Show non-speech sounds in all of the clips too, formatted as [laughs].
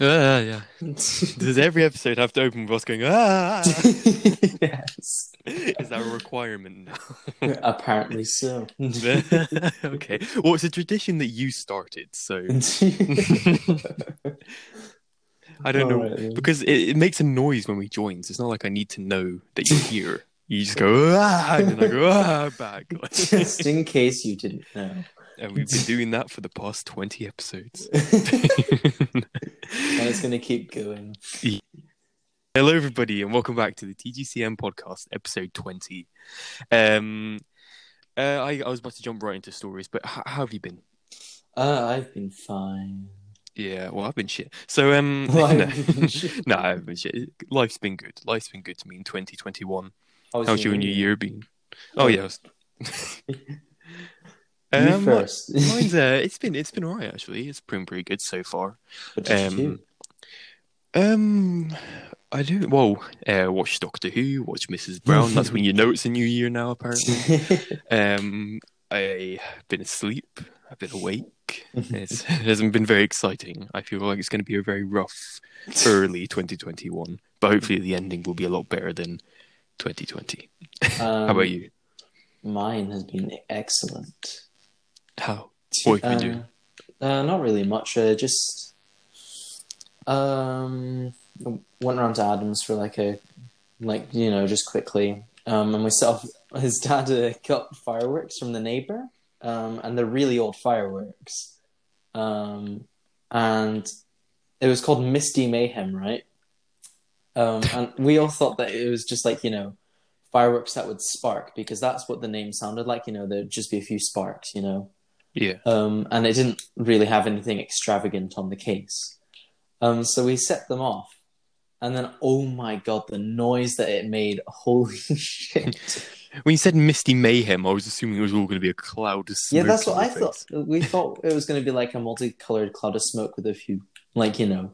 Uh, yeah. [laughs] Does every episode have to open with us going, ah? [laughs] yes. Is that a requirement now? [laughs] Apparently so. okay. Well, it's a tradition that you started, so I don't know. Alright, then. Because it, it makes a noise when we join, so it's not like I need to know that you're here. You just go, ah, and then I go, ah, back. Just in case you didn't know. And we've been doing that for the past 20 episodes. and it's going to keep going. Hello, everybody, and welcome back to the TGCM podcast, episode 20. Um, uh, I, I was about to jump right into stories, but h- how have you been? Uh, I've been fine. Yeah, well, I've been shit. So, um, [laughs] Well, no, I've [laughs] been shit. no, I've been shit. Life's been good. Life's been good to me in 2021. How's your new year been? Oh, Oh. yeah. [laughs] You Um, first. [laughs] Mine's uh, it's been it's been alright actually. It's been pretty good so far. what did Um, you Um, I do well. Uh, watch Doctor Who. Watch Mrs. Brown. That's when you know it's a new year now. Apparently. [laughs] Um, I've been asleep. I've been awake. [laughs] It's, it hasn't been very exciting. I feel like it's going to be a very rough early 2021, but hopefully the ending will be a lot better than 2020. How about you? Um, Mine has been excellent. How? What have you been doing? Uh, uh, not really much. Uh, just um, went around to Adams for like a like you know just quickly. Um, and we saw [laughs] his dad uh, got fireworks from the neighbor. Um, and they're really old fireworks. Um, and it was called Misty Mayhem, right? Um, [laughs] and we all thought that it was just like you know fireworks that would spark because that's what the name sounded like. You know, there'd just be a few sparks. You know. Yeah. Um, and it didn't really have anything extravagant on the case. Um, so we set them off. And then, oh my god, the noise that it made. Holy [laughs] shit. When you said Misty Mayhem, I was assuming it was all going to be a cloud of smoke. yeah, that's what I your thought. We thought it was going to be like a multicolored cloud of smoke with a few, like, you know,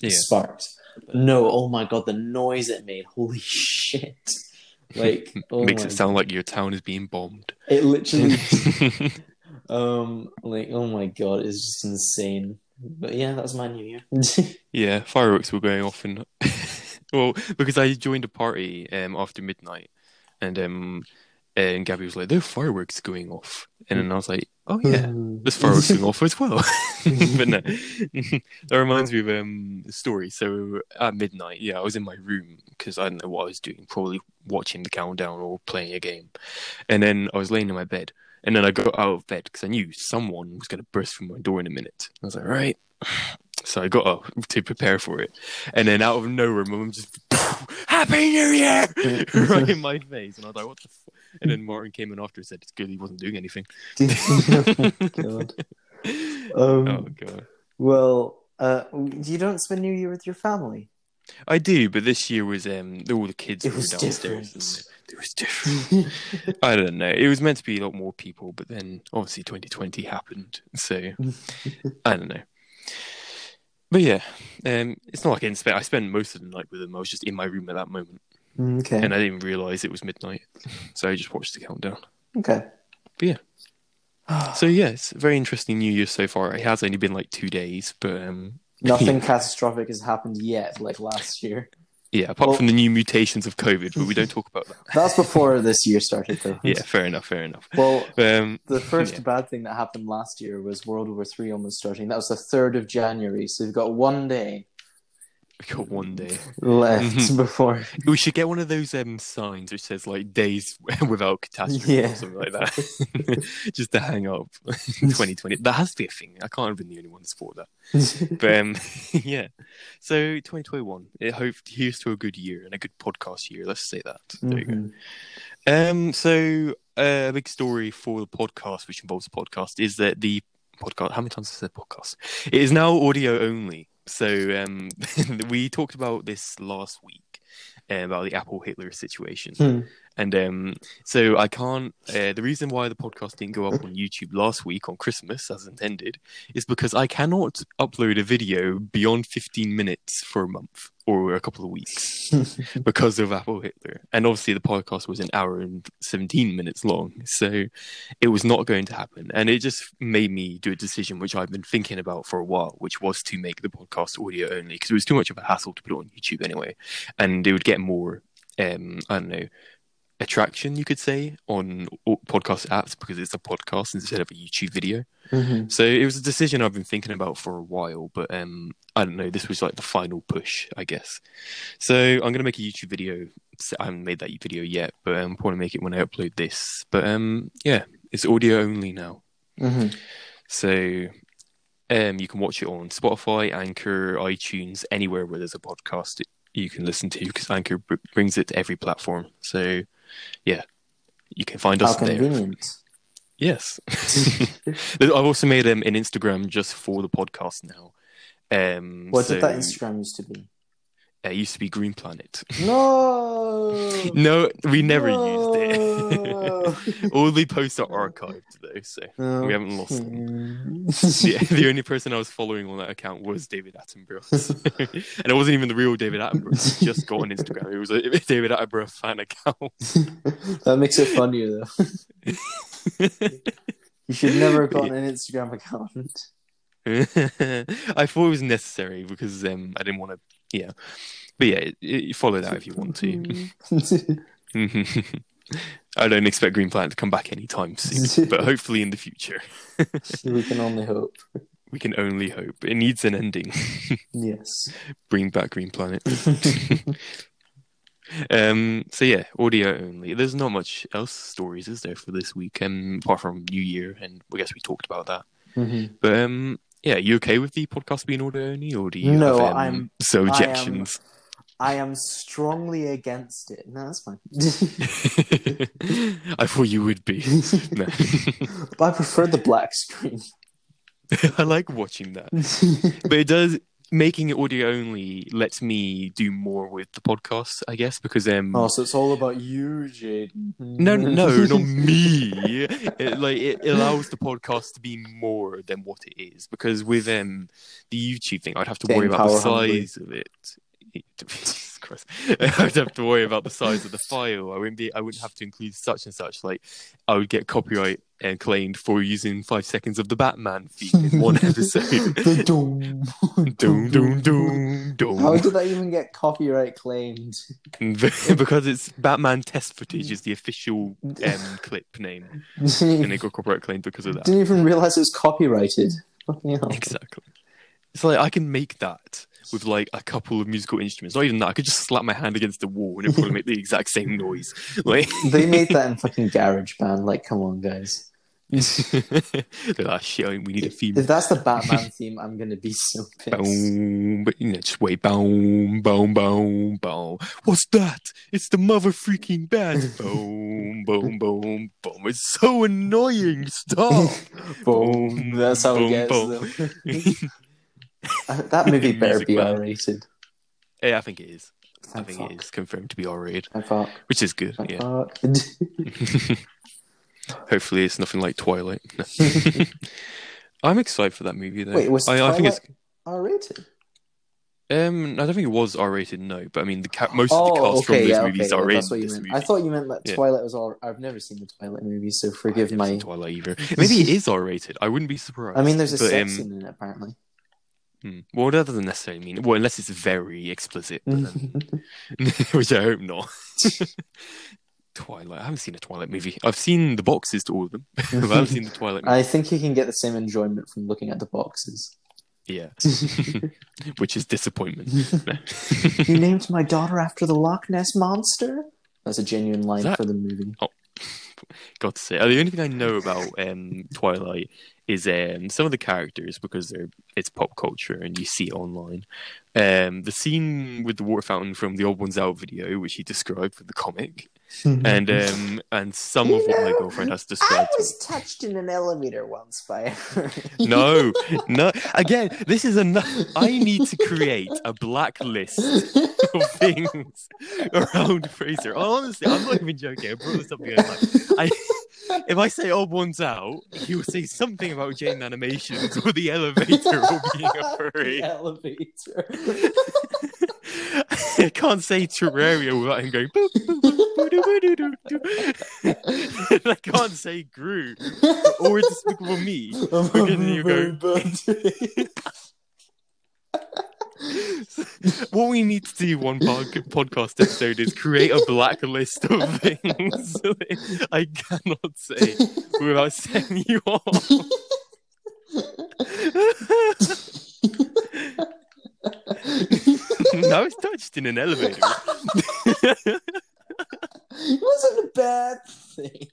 Yeah. sparks. No, oh my god, the noise it made. Holy shit. [laughs] Like, oh Makes it sound like your town is being bombed. It literally [laughs] Um, like, oh my god, it's just insane. But yeah, that was my new year. [laughs] yeah, fireworks were going off, and [laughs] well, because I joined a party um, after midnight, and um, and Gabby was like, "There are fireworks going off," and then I was like, "Oh yeah." There's fireworks going off as well, [laughs] [laughs] but no, [laughs] that reminds me of um, a story. So at midnight, yeah, I was in my room because I don't know what I was doing, probably watching the countdown or playing a game, and then I was laying in my bed, and then I got out of bed because I knew someone was going to burst through my door in a minute. I was like, right. So I got up to prepare for it, and then out of nowhere, my mum just Happy New Year [laughs] right in my face, and I was like, "What the?" F-? And then Martin came in after and said, "It's good he wasn't doing anything." [laughs] God. Um, oh god. Well, uh, you don't spend New Year with your family. I do, but this year was um all the kids It were was downstairs. different. It was different. [laughs] I don't know. It was meant to be a lot more people, but then obviously 2020 happened, so I don't know. But yeah, um, it's not like I didn't spend. I spent most of the night with them. I was just in my room at that moment, okay. and I didn't realize it was midnight, so I just watched the countdown. okay. But yeah. So yeah, it's a very interesting New Year so far. It has only been like two days, but um, [laughs] Nothing catastrophic has happened yet, like last year. Yeah, apart Well- from the new mutations of COVID, but we don't [laughs] talk about that. That's before this year started, though. [laughs] Yeah, fair enough, fair enough. Well, Um, the first Yeah. bad thing that happened last year was World War Three almost starting. That was the third of January, so we've got one day we [laughs] got one day. left Mhm. before. We should get one of those um signs which says like days [laughs] without catastrophe Yeah. or something like that, [laughs] just to hang up. 2020. That has to be a thing. I can't have been the only one to support that. But um, yeah. So 2021. It hope here's to a good year and a good podcast year. Let's say that. There you go. Mhm. Um, so uh, a big story for the podcast, which involves a podcast, is that the podcast. How many times have I said podcast? It is now audio only. So um, [laughs] we talked about this last week uh, about the Apple Hitler situation, Hmm. And um, so I can't. Uh, the reason why the podcast didn't go up on YouTube last week on Christmas, as intended, is because I cannot upload a video beyond 15 minutes for a month or a couple of weeks [laughs] because of Apple Hitler. And obviously, the podcast was an hour and 17 minutes long. So it was not going to happen. And it just made me do a decision which I've been thinking about for a while, which was to make the podcast audio only because it was too much of a hassle to put it on YouTube anyway. And it would get more, um, I don't know, attraction, you could say, on podcast apps because it's a podcast instead of a YouTube video. Mhm. So it was a decision I've been thinking about for a while, but um, I don't know. This was like the final push, I guess. So I'm gonna make a YouTube video. I haven't made that video yet, but um, I want to make it when I upload this. But um, yeah, it's audio only now. Mhm. So um, you can watch it on Spotify, Anchor, iTunes, anywhere where there's a podcast you can listen to because Anchor br- brings it to every platform. So yeah, you can find How us there. convenient. Yes. [laughs] [laughs] I've also made um, an Instagram just for the podcast now. Um, What so, did that Instagram used to be? It used to be Green Planet. [laughs] No. no, we never used [laughs] All the posts are archived though, so we haven't lost them. Yeah, the only person I was following on that account was David Attenborough, [laughs] and it wasn't even the real David Attenborough. He just got on Instagram. It was a [laughs] David Attenborough fan account. that makes it funnier though. You should never have gotten an Instagram account. I thought it was necessary because um, I didn't want to. Yeah, but yeah, it, it, follow that if you want to. I don't expect Green Planet to come back anytime soon, [laughs] but hopefully in the future. [laughs] we can only hope. We can only hope. It needs an ending. [laughs] Yes. Bring back Green Planet. um. So yeah, audio only. There's not much else stories, is there, for this week? Um, apart from New Year, and I guess we talked about that. Mhm. But um, yeah, you okay with the podcast being audio only, or do you No, have um, I'm- some I am- objections? I am strongly against it. No, that's fine. [laughs] I thought you would be. [laughs] No. [laughs] but I prefer the black screen. I like watching that, but it does making it audio only lets me do more with the podcast, I guess, because um. oh, so it's all about you, Jade. No, no, no, not me. It, like it allows the podcast to be more than what it is because with um the YouTube thing, I'd have to worry about the power hungry. size of it. [laughs] Jesus Christ. [laughs] I'd have to worry about the size of the file. I wouldn't be. I wouldn't have to include such and such. Like I would get copyright and claimed for using five seconds of the Batman theme in one [laughs] episode. the doom. doom, doom, doom, doom. How did that even get copyright claimed? because it's Batman test footage is the official um, clip name, and they Didn't got copyright claimed because of that. Didn't even realize it was copyrighted. Fucking hell. Exactly. It's like I can make that with like a couple of musical instruments. Not even that. I could just slap my hand against the wall and it would probably make the exact same noise. [laughs] Like They made that in fucking Garage Band. Like, come on, guys. [laughs] they're like, shit, we need a theme. If that's the Batman theme, I'm gonna be so [laughs] pissed. Boom, but you know, just wait, boom, boom, boom, boom. What's that? It's the mother freaking band. boom, boom, boom, boom. It's so annoying. Stop. Boom. That's how Boom, it gets boom. Uh, that movie [laughs] better be. R-rated. yeah, I think it is. I think fuck. it is confirmed to be R-rated, which is good. Thank Yeah. [laughs] [laughs] Hopefully, it's nothing like Twilight. I'm excited for that movie though. Wait, was I, I think it's R-rated? um I don't think it was R-rated. No, but I mean the ca- most Oh, of the cast from okay, those yeah, movies okay. are yeah, in that's what you meant. movie. I thought you meant that Yeah. Twilight was all. I've never seen the Twilight movie, so forgive I've never my. Twilight either. Maybe it is R-rated. I wouldn't be surprised. I mean, there's a but, sex um, scene in it, apparently. Hmm. Well, that doesn't necessarily mean well, unless it's very explicit, but then- [laughs] [laughs] which I hope not. [laughs] Twilight. I haven't seen a Twilight movie. I've seen the boxes to all of them. I haven't seen the Twilight movie. I think you can get the same enjoyment from looking at the boxes. Yeah, which is disappointment. you named my daughter after the Loch Ness monster. That's a genuine line that- for the movie. Got to say. The only thing I know about um, Twilight is um, some of the characters because they're it's pop culture and you see it online. Um, the scene with the water fountain from the Odd Ones Out video, which he described for the comic, and um, and some of what my girlfriend has I described. to was touched in an elevator once by a. [laughs] No, no. Again, this is enough. I need to create a blacklist of [laughs] things around Fraser. Honestly, I'm not even joking. I brought this up again. Like, I, if I say odd ones out, he will say something about Jaiden animations or the elevator or being a The furry. elevator. [laughs] [laughs] I can't say Terraria without him going. "Boop, boop, boop, doo, doo, doo, doo." I can't say Gru or Despicable Me. Then you go, [laughs] [laughs] what we need to do one pod- podcast episode is create a blacklist of things I cannot say without setting you off. [laughs] I was touched in an elevator. It wasn't a bad thing.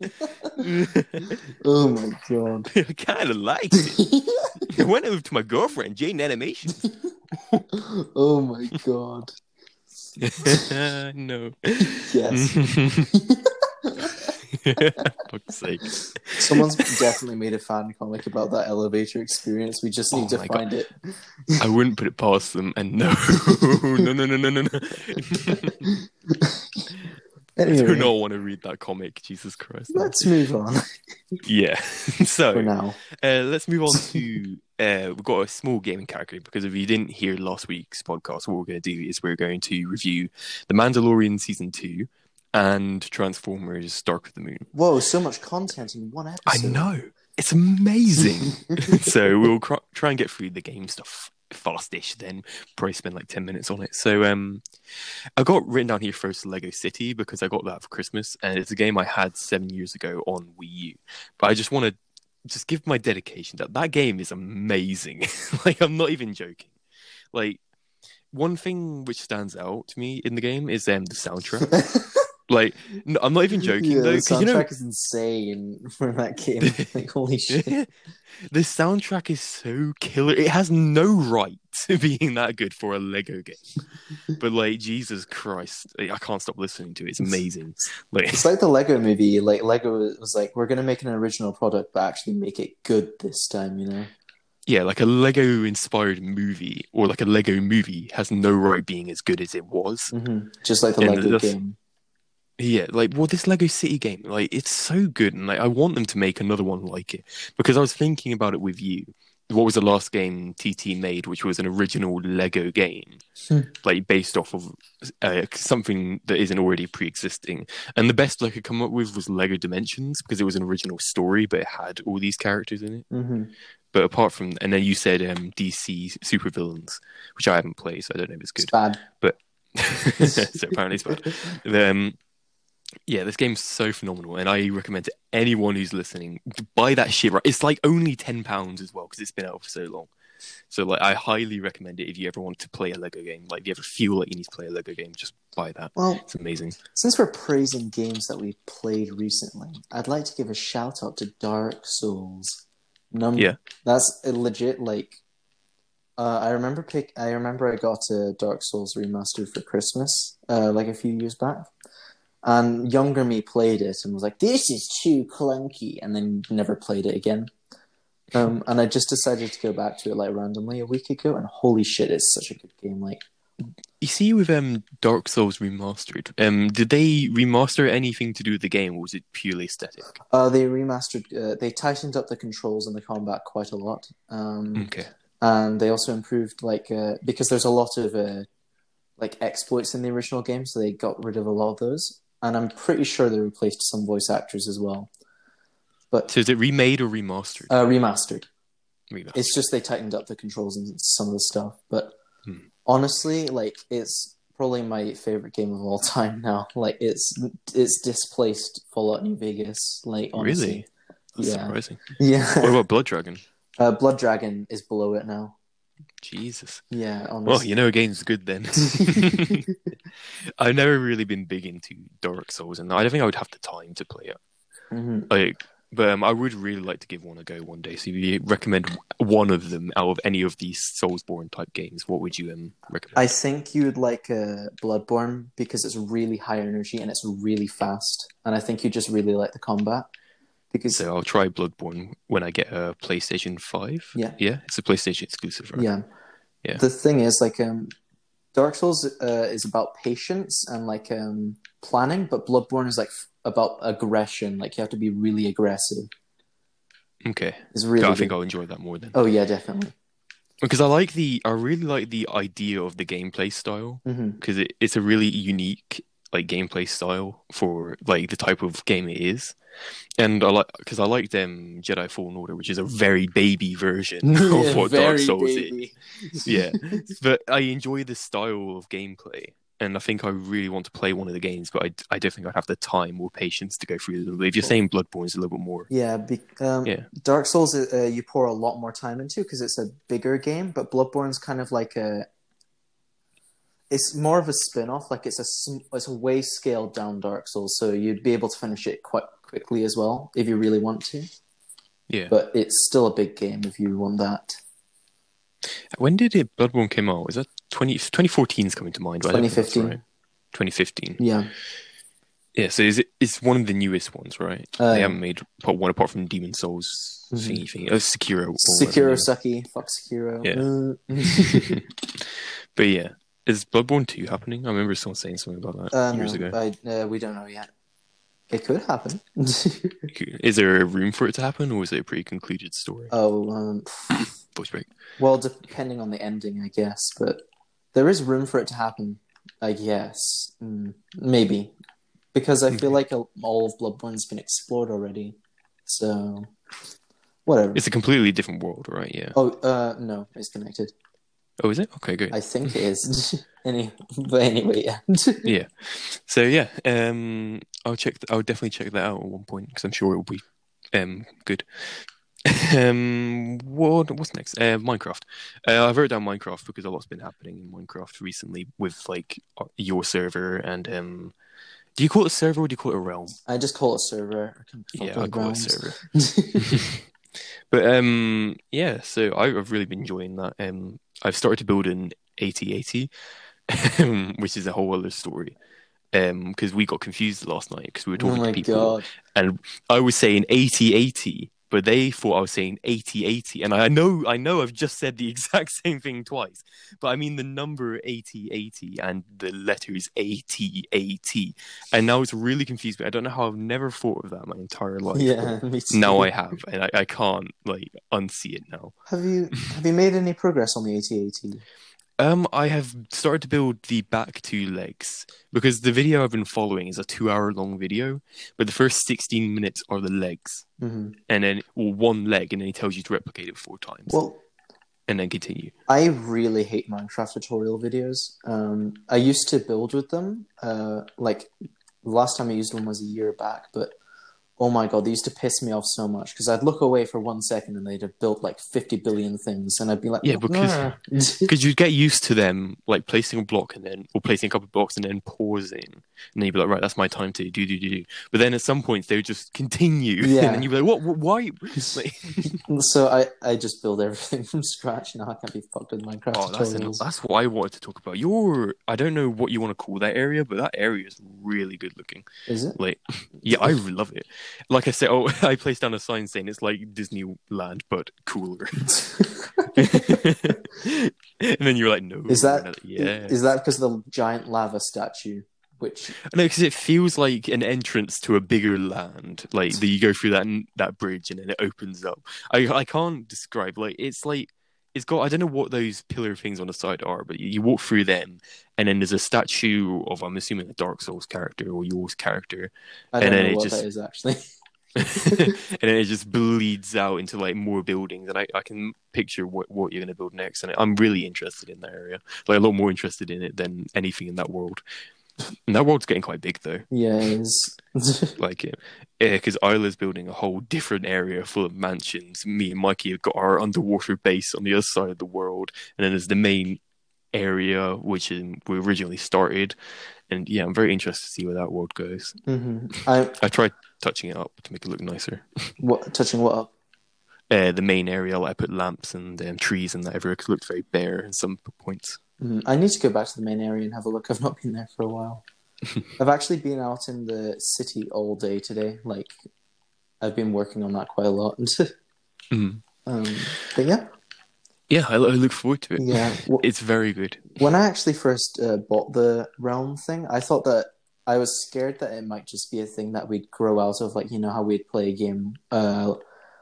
[laughs] oh my god. [laughs] I kind of liked it. I went over to my girlfriend, Jaiden Animations. oh my god. no. Yes. [laughs] Fuck's sake. Someone's definitely made a fan comic about that elevator experience. We just need Oh to find it. I wouldn't put it past them. And no, [laughs] no, no, no, no, no, no. [laughs] I do not want to read that comic. Jesus Christ. let's move on Yeah. for so now. uh, let's move on to. Uh, we've got a small gaming category because if you didn't hear last week's podcast, what we're going to do is we're going to review The Mandalorian season two and Transformers: Dark of the Moon. Whoa, so much content in one episode. I know it's amazing. [laughs] so we'll cr- try and get through the game stuff fastish. Then probably spend like ten minutes on it. So um, I got written down here first Lego City because I got that for Christmas, and it's a game I had seven years ago on Wii U. But I just want to just give my dedication that that game is amazing. [laughs] like I'm not even joking. Like one thing which stands out to me in the game is um the soundtrack. [laughs] like no, I'm not even joking yeah, though, the 'cause you know soundtrack is insane [laughs] for that game. [laughs] [laughs] like holy shit. the soundtrack is so killer. It has no right to being that good for a Lego game. but like Jesus Christ, I can't stop listening to it. It's amazing. Like It's like the Lego movie. Like Lego was like, we're gonna make an original product, but actually make it good this time. You know? yeah, like a Lego inspired movie or like a Lego movie has no right being as good as it was. hmm Just like the And Lego game. Yeah, like well, this Lego City game, like it's so good, and like I want them to make another one like it because I was thinking about it with you. What was the last game TT made, which was an original Lego game, Hmm. like based off of uh, something that isn't already pre-existing? And the best I could come up with was Lego Dimensions because it was an original story, but it had all these characters in it. hmm But apart from, and then you said um, DC supervillains, which I haven't played, so I don't know if it's good. It's bad. [laughs] so apparently it's bad. [laughs] Um, yeah, this game's so phenomenal, and I recommend to anyone who's listening to buy that shit. Right, it's like only ten pounds as well because it's been out for so long. So like, I highly recommend it if you ever want to play a Lego game. Like, if you ever feel like you need to play a Lego game, just buy that. Well, It's amazing. since we're praising games that we've played recently, I'd like to give a shout out to Dark Souls. Num- Yeah. that's a legit like. Uh, I remember pick. I remember I got a Dark Souls remastered for Christmas, uh, like a few years back, and younger me played it and was like, "This is too clunky," and then never played it again. Um, and I just decided to go back to it like randomly a week ago, and holy shit, it's such a good game! Like, You see, with um Dark Souls remastered, um, did they remaster anything to do with the game, or was it purely aesthetic? uh, they remastered, uh, they tightened up the controls and the combat quite a lot. Um, Okay. and they also improved like uh, because there's a lot of uh, like exploits in the original game, so they got rid of a lot of those. And I'm pretty sure they replaced some voice actors as well. But So is it remade or remastered? uh, remastered. Remastered. It's just they tightened up the controls and some of the stuff. But Hmm. honestly, like it's probably my favorite game of all time now. Like it's it's displaced Fallout New Vegas. Like honestly, Really? That's yeah. surprising. yeah. What about Blood Dragon? [laughs] uh, Blood Dragon is below it now. Jesus. Yeah, honestly. Well, you know, a game's good then. [laughs] [laughs] I've never really been big into Dark Souls, and I don't think I would have the time to play it. Mhm. Like, but um, I would really like to give one a go one day. So if you recommend one of them out of any of these Soulsborne type games, what would you um recommend? I think you would like uh, Bloodborne because it's really high energy and it's really fast, and I think you just really like the combat because So I'll try Bloodborne when I get a PlayStation Five. Yeah. yeah, it's a PlayStation exclusive, right? yeah, Yeah. The thing is, like, um, Dark Souls uh, is about patience and like um planning, but Bloodborne is like f- about aggression. Like you have to be really aggressive. Okay, It's really. I good. think I'll enjoy that more then. Oh yeah, definitely. because I like the I really like the idea of the gameplay style because it, it's a really unique like gameplay style for like the type of game it is, and I like because I liked um, Jedi Fallen Order, which is a very baby version [laughs] of what Dark Souls is. Yeah, [laughs] but I enjoy the style of gameplay, and I think I really want to play one of the games, but I, I don't think I'd have the time or patience to go through them. If you're saying Bloodborne is a little bit more, Yeah, be, um, Yeah. Dark Souls uh, you pour a lot more time into because it's a bigger game, but Bloodborne's kind of like a. It's more of a spin-off. Like it's a it's a way scaled down Dark Souls, so you'd be able to finish it quite quickly as well if you really want to. yeah. But it's still a big game if you want that. when did it Bloodborne came out? Was that 20, 2014 is coming to mind? but I don't think that's 2015. right. 2015. Yeah, Yeah, so is it? It's one of the newest ones, right? Uh, they haven't made part one apart from Demon Souls Mhm. thingy thing. Oh, Sekiro. Sekiro Sucky, fuck Sekiro. Yeah. Uh, [laughs] but yeah, is Bloodborne two happening? I remember someone saying something about that uh, years no, ago. I, uh, we don't know yet. It could happen. [laughs] Is there a room for it to happen, or is it a pre-concluded story? oh, um, [clears throat] Voice break. Well, depending on the ending, I guess, but there is room for it to happen. I guess, mm, maybe, because I feel like a- all of Bloodborne's been explored already. So, whatever. It's a completely different world, right? Yeah. Oh, uh, no, it's connected. Oh, is it? Okay, good. I think it is. [laughs] [laughs] Any, but anyway, yeah. Yeah. So yeah, um, I'll check. I'll definitely check that out at one point because I'm sure it will be um good. um, what what's next? Uh, Minecraft. Uh, I wrote down Minecraft because a lot's been happening in Minecraft recently with like uh, your server and um. Do you call it a server or do you call it a realm? I just call it a server. I Yeah, I call it a server. [laughs] [laughs] But um, yeah, so I've really been enjoying that. Um, I've started to build an 8080, [laughs] um, which is a whole other story. Um, because we got confused last night because we were oh talking my to people, god! and I was saying 8080, but they thought I was saying 8080, and I know, I know, I've just said the [laughs] exact same thing twice, but I mean the number 8080 and the letters ATAT, and now it's really confused me. I don't know how I've never thought of that my entire life. Yeah, me too. Now I have, and I, I can't like unsee it now. Have you have you made any progress on the AT-AT? Um, I have started to build the back two legs because the video I've been following is a two-hour-long video, but the first sixteen minutes are the legs, hmm and then well, one leg, and then he tells you to replicate it four times, Well, and then continue. I really hate Minecraft tutorial videos. Um, I used to build with them. Uh, like last time I used one was a year back, but oh my god, they used to piss me off so much because I'd look away for one second and they'd have built like fifty billion things, and I'd be like, Yeah, because-. Because you'd get used to them like placing a block and then or placing a couple of blocks and then pausing, and then you'd be like, right, that's my time to do do do do. But then at some points they would just continue, [laughs] Yeah. and you'd be like, what? what why? [laughs] Like, [laughs] so I, I just build everything from scratch now. I can't be fucked with Minecraft Oh, that's an, that's what I wanted to talk about. Your I don't know what you want to call that area, but that area is really good looking. Is it? Like, yeah, I love it. Like I said, oh, [laughs] I placed down a sign saying it's like Disneyland but cooler. [laughs] and then you're like, no, Is that- like, yeah? Is that because of the giant lava statue? Which No, because it feels like an entrance to a bigger land. Like that you go through that that bridge and then it opens up. I I can't describe. Like it's like it's got. I don't know what those pillar things on the side are, but you, you walk through them, and then there's a statue of I'm assuming a Dark Souls character or yours character, I And don't then know it what just- that is actually. [laughs] and then it just bleeds out into like more buildings, and I, I can picture what what you're going to build next, and I'm really interested in that area. Like a lot more interested in it than anything in that world. And that world's getting quite big though. yeah, it is. [laughs] like it. Yeah, because Isla's building a whole different area full of mansions. Me and Mikey have got our underwater base on the other side of the world, and then there's the main area which we originally started, and yeah, I'm very interested to see where that world goes. hmm I I tried touching it up to make it look nicer. what touching what up? Uh, the main area, like, I put lamps and um, trees and that everywhere 'cause it looked very bare in some points. Mhm. I need to go back to the main area and have a look. I've not been there for a while. [laughs] I've actually been out in the city all day today. Like, I've been working on that quite a lot. [laughs] Mhm. um, but yeah, Yeah, I, I look forward to it. yeah. [laughs] Wh- It's very good. When I actually first uh, bought the realm thing, I thought that I was scared that it might just be a thing that we'd grow out of, like you know how we'd play a game. Uh,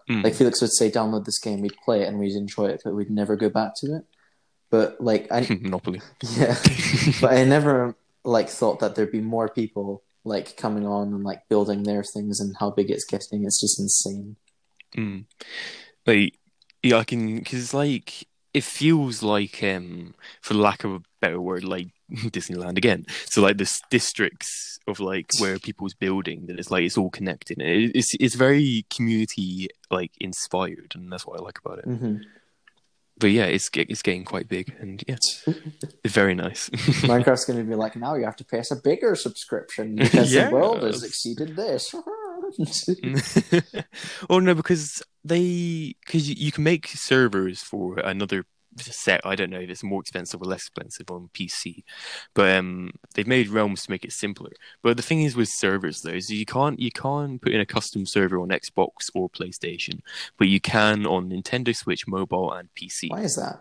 Mm. like Felix would say, "Download this game," we'd play it and we'd enjoy it, but we'd never go back to it. But like, I [laughs] Monopoly. yeah, [laughs] but I never like thought that there'd be more people like coming on and like building their things and how big it's getting. It's just insane. Mm. Like, yeah, I can because like it feels like, um, for lack of a better word, like [laughs] Disneyland again. So like this districts of like where people's building that it's like it's all connected. It, it's it's very community like inspired, and that's what I like about it. hmm But yeah, it's it's getting quite big, and yeah, it's [laughs] very nice. [laughs] Minecraft's going to be like now you have to pay us a bigger subscription because Yes. the world has exceeded this. [laughs] oh no, because they because you, you can make servers for another set. I don't know if it's more expensive or less expensive on PC, but um, they've made Realms to make it simpler. But the thing is with servers though, is you can't you can't put in a custom server on Xbox or PlayStation, but you can on Nintendo Switch, mobile, and PC. Why is that?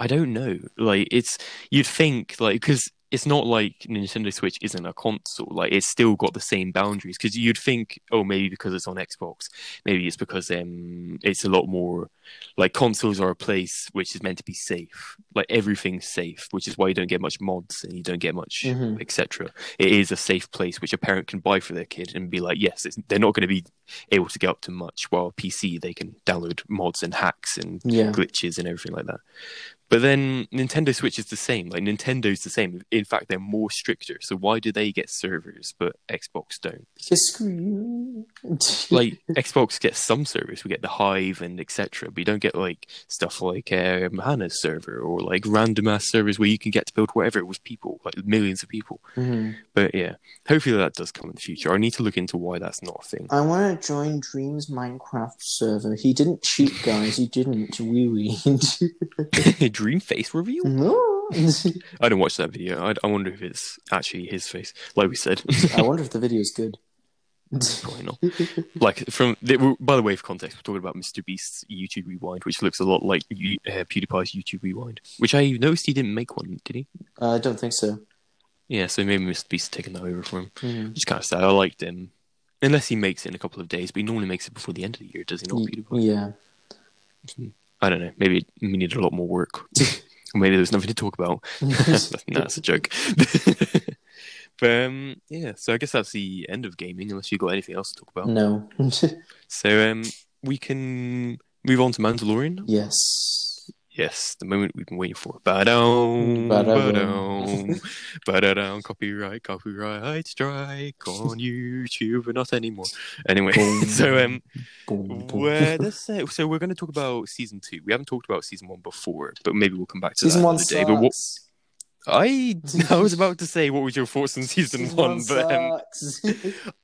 I don't know. Like it's you'd think like because it's not like Nintendo Switch isn't a console. Like it's still got the same boundaries. Because you'd think, oh, maybe because it's on Xbox, maybe it's because um it's a lot more like consoles are a place which is meant to be safe. Like everything's safe, which is why you don't get much mods and you don't get much Mhm. etc. It is a safe place which a parent can buy for their kid and be like, yes, it's, they're not going to be able to get up to much. While PC, they can download mods and hacks and Yeah. glitches and everything like that. But then Nintendo Switch is the same. Like Nintendo's the same. In fact, they're more stricter. So why do they get servers but Xbox don't? Because screw you. Like [laughs] Xbox gets some servers. We get the Hive and etc. But you don't get like stuff like um, Hannah's server or like random ass servers where you can get to build whatever with people, like millions of people. Mhm. But yeah, hopefully that does come in the future. I need to look into why that's not a thing. I want to join Dreams Minecraft server. He didn't cheat, guys. He didn't. Wee wee. [laughs] [laughs] Dream face review. [laughs] no. [laughs] I didn't watch that video. I, I wonder if it's actually his face. Like we said. [laughs] I wonder if the video is good. Probably not. Like from the, by the way, for context, we're talking about Mr. Beast's YouTube Rewind, which looks a lot like uh, PewDiePie's YouTube Rewind. Which I noticed he didn't make one, did he? Uh, I don't think so. Yeah, so maybe Mr. Beast taking that over for him. Mhm. Which is kind of sad. I liked him, unless he makes it in a couple of days, but he normally makes it before the end of the year, does he not? PewDiePie? Yeah. I don't know. Maybe we needed a lot more work. [laughs] or maybe there was nothing to talk about. that's, no, that's a joke. [laughs] but um, yeah, so I guess that's the end of gaming, unless you've got anything else to talk about. no. [laughs] So um, we can move on to Mandalorian. yes. Yes, the moment we've been waiting for. Ba-dum, Ba-dum. ba-dum, [laughs] copyright, copyright strike on YouTube, but not anymore. Anyway, [laughs] so um, where the se- so we're going to talk about season two. We haven't talked about season one before, but maybe we'll come back to Season that one another day. But what. I [laughs] I was about to say, what was your thoughts on season, Season one? But um.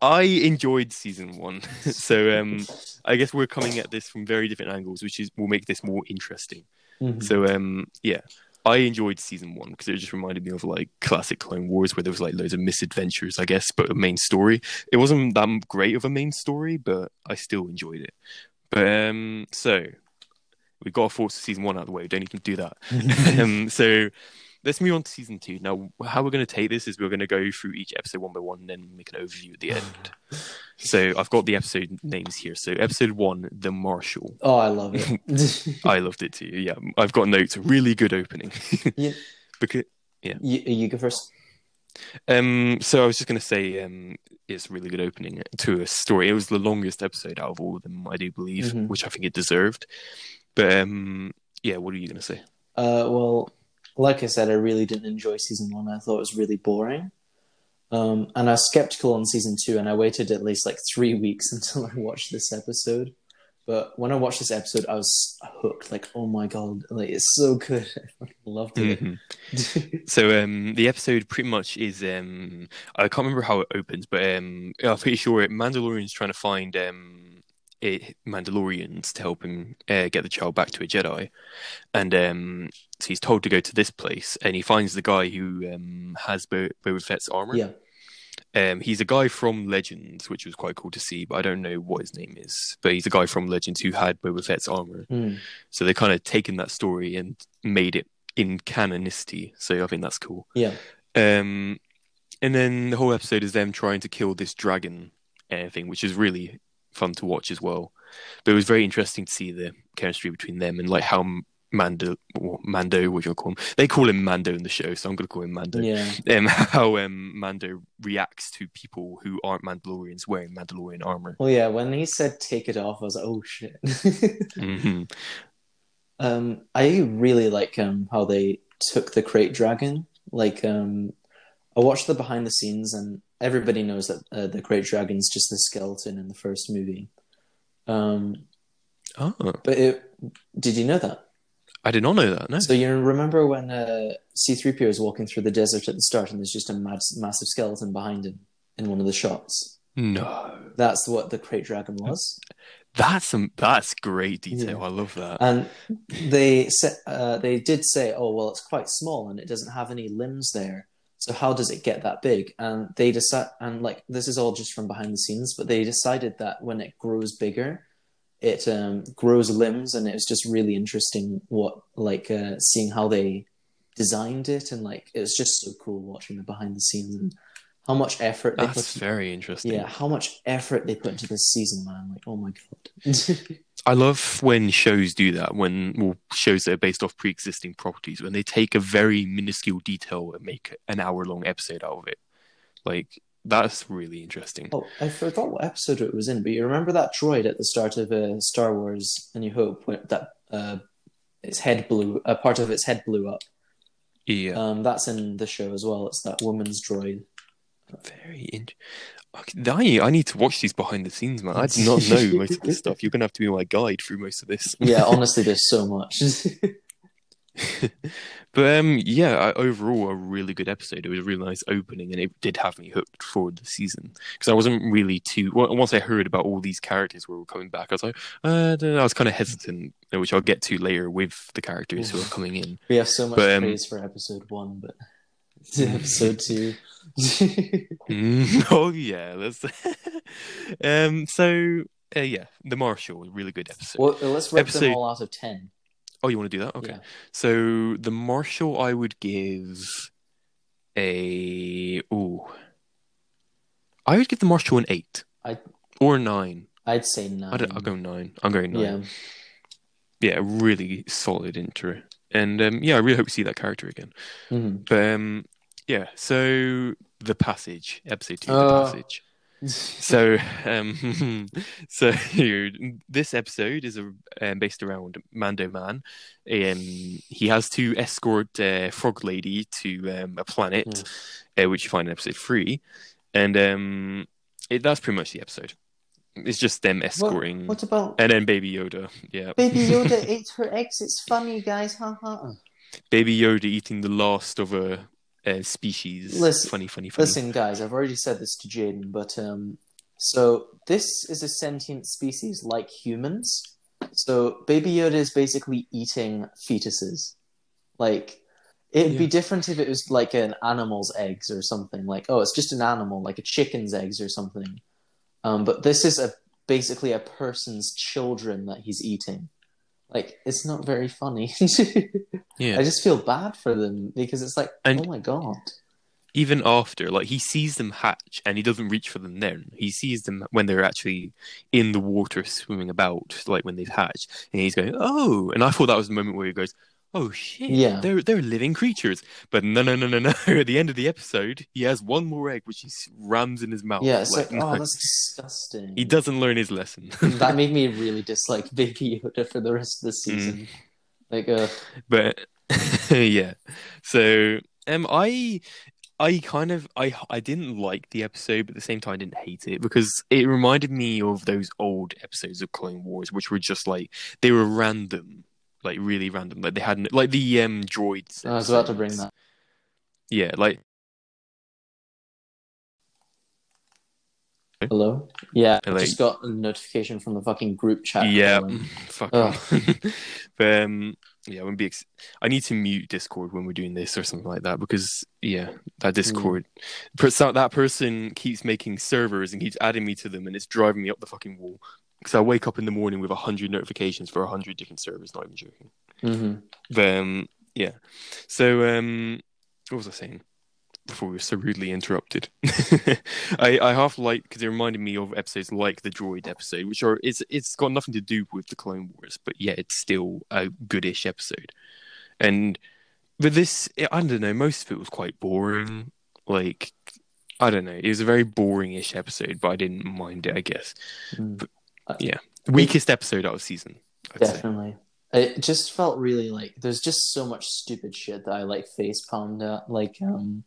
I enjoyed season one, so um, I guess we're coming at this from very different angles, which is will make this more interesting. Mhm. So um, yeah, I enjoyed season one because it just reminded me of like classic Clone Wars, where there was like loads of misadventures, I guess, but a main story. It wasn't that great of a main story, but I still enjoyed it. But um, so we got our thoughts of season one out of the way. We don't need to do that. [laughs] um, so let's move on to season two. Now, how we're going to take this is we're going to go through each episode one by one and then make an overview at the end. [sighs] so I've got the episode names here. So episode one, The Marshal. oh, I love it. [laughs] I loved it too. Yeah, I've got notes. Really good opening. Yeah. [laughs] because you, you go first. um, so I was just going to say um, it's a really good opening to a story. It was the longest episode out of all of them, I do believe, Mhm. which I think it deserved. But um, yeah, what are you going to say? Uh, well, like I said, I really didn't enjoy season one. I thought it was really boring. Um, and I was skeptical on season two, and I waited at least like three weeks [laughs] until I watched this episode. But when I watched this episode, I was hooked. Like, oh my god, like it's so good. [laughs] I loved it. Mhm. [laughs] So um, the episode pretty much is um, I can't remember how it opens, but um, I'm pretty sure Mandalorian's trying to find um, Mandalorians to help him uh, get the child back to a Jedi, and um, so he's told to go to this place, and he finds the guy who um, has Bo- Boba Fett's armor. yeah, Um, he's a guy from Legends, which was quite cool to see, but I don't know what his name is. But he's a guy from Legends who had Boba Fett's armor. Mm. So they kind of taken that story and made it in canonicity. So I think that's cool. yeah, Um, and then the whole episode is them trying to kill this dragon uh, thing, which is really fun to watch as well. But it was very interesting to see the chemistry between them and like how Mando, or Mando, what you call him? They call him Mando in the show, so I'm going to call him Mando. yeah. Um, [laughs] how um, Mando reacts to people who aren't Mandalorians wearing Mandalorian armor. Well, yeah. When he said take it off, I was like, oh shit. [laughs] hmm Um, I really like um how they took the krayt dragon. Like, um, I watched the behind the scenes, and everybody knows that uh, the krayt dragon's just the skeleton in the first movie. Um, Oh, but it did you know that? I did not know that. No. So you remember when uh, C-3PO is walking through the desert at the start, and there's just a mad, massive skeleton behind him in one of the shots. No. That's what the krayt dragon was. That's some. That's great detail. Yeah. I love that. And they said uh, they did say, "Oh well, it's quite small and it doesn't have any limbs there. So how does it get that big?" And they decide, and like this is all just from behind the scenes, but they decided that when it grows bigger, it um, grows limbs, and it was just really interesting what like uh, seeing how they designed it, and like it was just so cool watching the behind the scenes and how much effort they That's put. very interesting. Yeah, how much effort they put into this season, man! Like, oh my god. [laughs] I love when shows do that. When well, shows that are based off pre-existing properties, when they take a very minuscule detail and make an hour-long episode out of it. Like that's really interesting. Oh, I forgot what episode it was in, but you remember that droid at the start of uh, Star Wars: A New Hope when that uh, its head blew, a part of its head blew up. Yeah, Um, that's in the show as well. It's that woman's droid. very. In- okay, I I need to watch these behind the scenes, man. I did not know most of this stuff. You're gonna have to be my guide through most of this. [laughs] Yeah, honestly, there's so much. [laughs] [laughs] But um, yeah, I, overall a really good episode. It was a really nice opening, and it did have me hooked for the season because I wasn't really too. well, Once I heard about all these characters who were coming back, I was like, uh, I don't know. I was kind of hesitant, which I'll get to later with the characters who are coming in. we have so much But, um, praise for episode one, but [laughs] episode two. Mm, [laughs] oh yeah, let's. [laughs] um. So uh, yeah, the Marshal, really good episode. well, let's rate Episode- them all out of ten. Oh, you want to do that? Okay. Yeah. So the Marshal, I would give a ooh. I would give the Marshall an eight. I- or nine. I'd say nine. I I'll go nine. I'm going nine. Yeah. Yeah, really solid intro, and um, yeah, I really hope we see that character again. Mhm. But um, yeah, so the passage, episode two, Uh. the passage. So, um, [laughs] so [laughs] this episode is a, um, based around Mando Man. Um, he has to escort uh, Frog Lady to um, a planet, uh, which you find in episode three, and um, it, that's pretty much the episode. It's just them escorting, What about and then Baby Yoda. Yeah, Baby [laughs] Yoda ate her eggs? It's funny, guys. Ha ha. Baby Yoda eating the last of a, uh species. Listen- funny, funny, funny. Listen, guys, I've already said this to Jaden, but um, so this is a sentient species like humans. So Baby Yoda is basically eating fetuses. Like it'd be different if it was like an animal's eggs or something. Like oh, it's just an animal, like a chicken's eggs or something. Um, but this is a basically a person's children that he's eating. Like it's not very funny. [laughs] Yeah. I just feel bad for them because it's like, And- oh my god. even after, like he sees them hatch and he doesn't reach for them then. He sees them when they're actually in the water swimming about, like when they've hatched, and he's going, "Oh!" And I thought that was the moment where he goes, "Oh shit, Yeah. they're they're living creatures." But no, no, no, no, no. [laughs] At the end of the episode, he has one more egg which he rams in his mouth. Yeah, it's like, no. oh, that's disgusting. he doesn't learn his lesson. [laughs] that made me [laughs] really dislike Baby Yoda for the rest of the season. Like, uh, but yeah so um i I kind of I I didn't like the episode, but at the same time I didn't hate it because it reminded me of those old episodes of Clone Wars, which were just like they were random, like really random. Like they hadn't like the um droids. I was about to bring that. Yeah, like Hello. Yeah, I Like- just got a notification from the fucking group chat. yeah, [laughs] fuck. [laughs] But um, yeah, I wouldn't be. Ex- I need to mute Discord when we're doing this or something like that because yeah, that Discord, per- so- that person keeps making servers and keeps adding me to them, and it's driving me up the fucking wall. Because I wake up in the morning with a hundred notifications for a hundred different servers. Not even joking. Mhm. Um, yeah. So um, what was I saying? Before we were so rudely interrupted, [laughs] I I half like because it reminded me of episodes like the droid episode, which are it's it's got nothing to do with the Clone Wars, but yeah, it's still a goodish episode. And but this, I don't know, most of it was quite boring. Like I don't know, it was a very boring-ish episode, but I didn't mind it. I guess Mm. Weakest episode of season. I'd say. Definitely. It just felt really like there's just so much stupid shit that I like face palmed at. Like, um,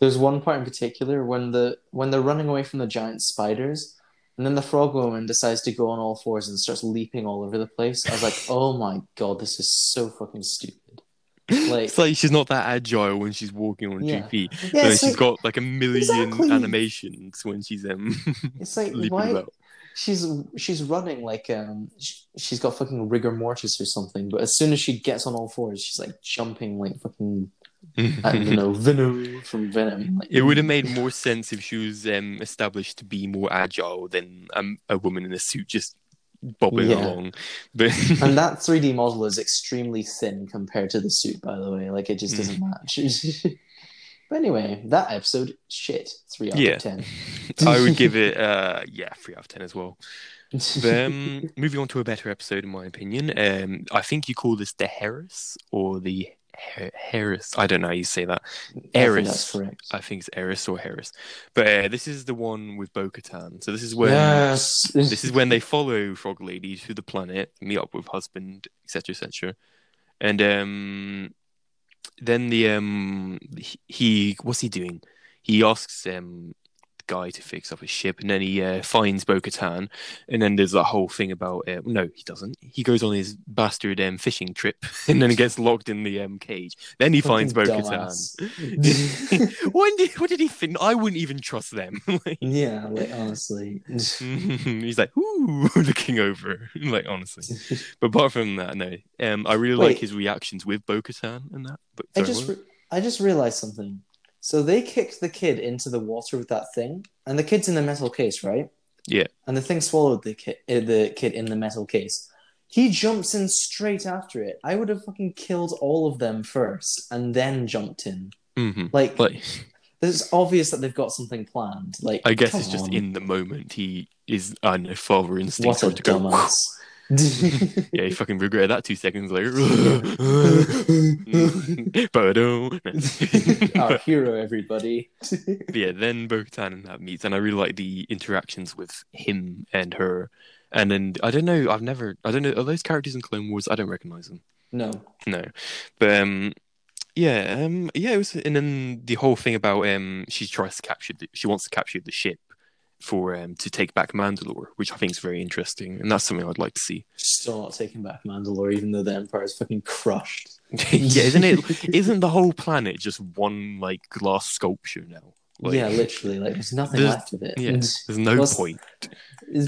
there's one part in particular when the when they're running away from the giant spiders, and then the frog woman decides to go on all fours and starts leaping all over the place. I was like, [laughs] oh my god, this is so fucking stupid. Like, It's like she's not that agile when she's walking on Yeah. GP. yeah, So it's she's like, got like a million Exactly. animations when she's um it's like [laughs] leaping why about. She's she's running like um sh- she's got fucking rigor mortis or something, but as soon as she gets on all fours, she's like jumping like fucking I don't know [laughs] Venom from Venom. Like, It would have made more sense if she was um, established to be more agile than um, a woman in a suit just bobbing Yeah. along. But [laughs] And that 3D model is extremely thin compared to the suit, by the way. Like it just doesn't Mm. match. [laughs] but anyway, that episode, shit, three out Yeah. of ten. [laughs] I would give it uh yeah three out of ten as well. Um, [laughs] moving on to a better episode, in my opinion. Um, I think you call this the Harris or the Har- Harris. I don't know how you say that. I that's correct. I think it's Harris or Harris. But uh, this is the one with Bo Katan. So this is when yes. this is when they follow Frog Lady to the planet, meet up with husband, etc., etc. And um, then the um, he, what's he doing? He asks um guy to fix up his ship, and then he uh, finds Bo Katan. And then there's that whole thing about uh, no, he doesn't. He goes on his bastard um, fishing trip, [laughs] and then he gets locked in the um, cage. Then he finds Bo Fucking Katan. [laughs] what did what did he think? I wouldn't even trust them. [laughs] Like, yeah, like honestly. he's like, ooh, looking over. like, honestly. But apart from that, no. Um, I really like his reactions with Bo Katan and that. But I just re- I just realized something. So they kicked the kid into the water with that thing, and the kid's in the metal case, right? Yeah. And the thing swallowed the kid, uh, the kid in the metal case. He jumps in straight after it. I would have fucking killed all of them first, and then jumped in. Mhm. Like, Like, it's obvious that they've got something planned. Like, I guess it's just on. in the moment. He is, I don't know, father instinct What a to go. [laughs] Yeah, he fucking regretted that two seconds later. [laughs] but I don't. [laughs] Our hero, everybody. Yeah, then Bo Katan and that meets, and I really like the interactions with him and her. And then I don't know, I've never, I don't know, are those characters in Clone Wars? I don't recognize them. no. No, but um, yeah, um, yeah, it was, and then the whole thing about um, she tries to capture, the, she wants to capture the ship for um to take back Mandalore, which I think is very interesting, and that's something I'd like to see. Still not taking back Mandalore, even though the Empire is fucking crushed. [laughs] yeah, isn't it? [laughs] Isn't the whole planet just one like glass sculpture now? Like, yeah, literally. Like, there's nothing There's- left of it. yeah, there's no What's- point.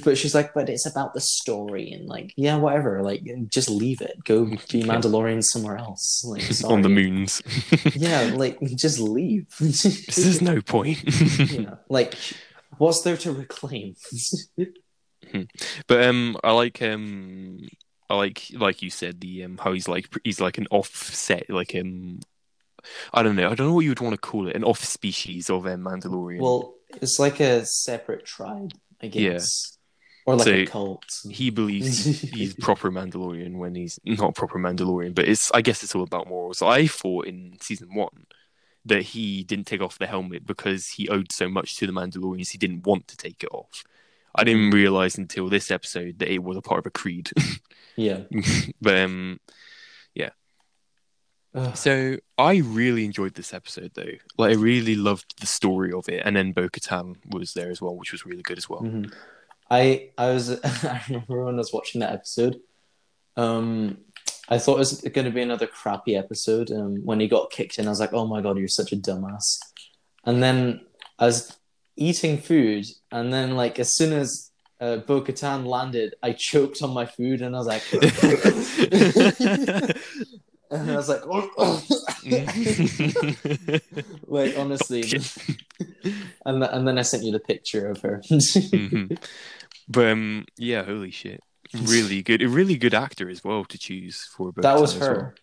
But she's like, but it's about the story, and like, yeah, whatever. Like, just leave it. Go be. Mandalorian somewhere else. Like, [laughs] on the moons. Yeah, like, just leave. There's no point. yeah, like, what's there to reclaim? But um, I like um, I like like you said the um how he's like he's like an offset like um, I don't know I don't know what you would want to call it an off species of um, Mandalorian. well, it's like a separate tribe, I Yeah. guess, or like So, a cult. he believes [laughs] he's proper Mandalorian when he's not proper Mandalorian, but it's I guess it's all about morals. I thought in season one that he didn't take off the helmet because he owed so much to the Mandalorians he didn't want to take it off. I didn't realize until this episode that it was a part of a creed. [laughs] yeah, but um, yeah. Ugh. So I really enjoyed this episode though. Like I really loved the story of it, and then Bo Katan was there as well, which was really good as well. Mhm. I I was [laughs] I remember when I was watching that episode. Um, I thought it was going to be another crappy episode. Um, when he got kicked in, I was like, "Oh my god, you're such a dumbass." And then I was eating food, and then like as soon as uh, Bo Katan landed, I choked on my food, and I was like, [laughs] and I was like, [laughs] like honestly, and th- and then I sent you the picture of her. Mhm. But um, yeah, holy shit, really good, a really good actor as well to choose for. That was as well. her.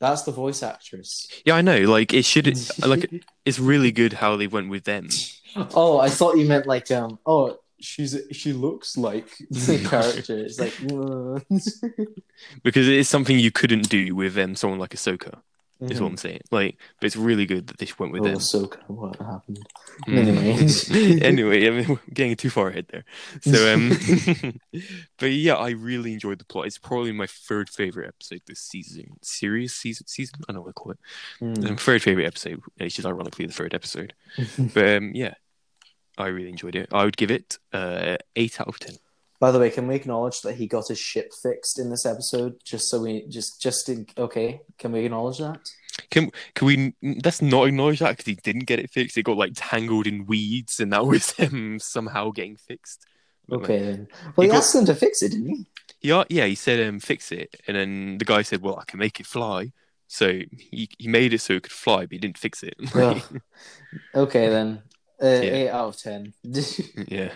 That's the voice actress. Yeah, I know. Like it should. [laughs] Like it's really good how they went with them. Oh, I thought you meant like um. Oh, she's she looks like the [laughs] character. It's like. [laughs] because it is something you couldn't do with um, someone like Ahsoka. Is what mhm. I'm saying. Like, but it's really good that they went with it. Oh, them. Ahsoka, what happened? Mm. [laughs] anyway, I mean, we're getting too far ahead there. So, um, [laughs] [laughs] but yeah, I really enjoyed the plot. It's probably my third favorite episode this season. Series season season. I don't know what to call it. Mm. Um, third favorite episode. It's just ironically the third episode. But um, yeah, I really enjoyed it. I would give it uh, eight out of ten. By the way, can we acknowledge that he got his ship fixed in this episode? Just so we just just in, okay. Can we acknowledge that? Can can we? Let's not acknowledge that because he didn't get it fixed. It got like tangled in weeds, and that was [laughs] him somehow getting fixed. Okay then. Well, he got- asked them to fix it, didn't he? Yeah, yeah. He said, um, "Fix it," and then the guy said, "Well, I can make it fly." So he he made it so it could fly, but he didn't fix it. [laughs] Okay then. Uh, Yeah. Eight out of ten. [laughs] yeah.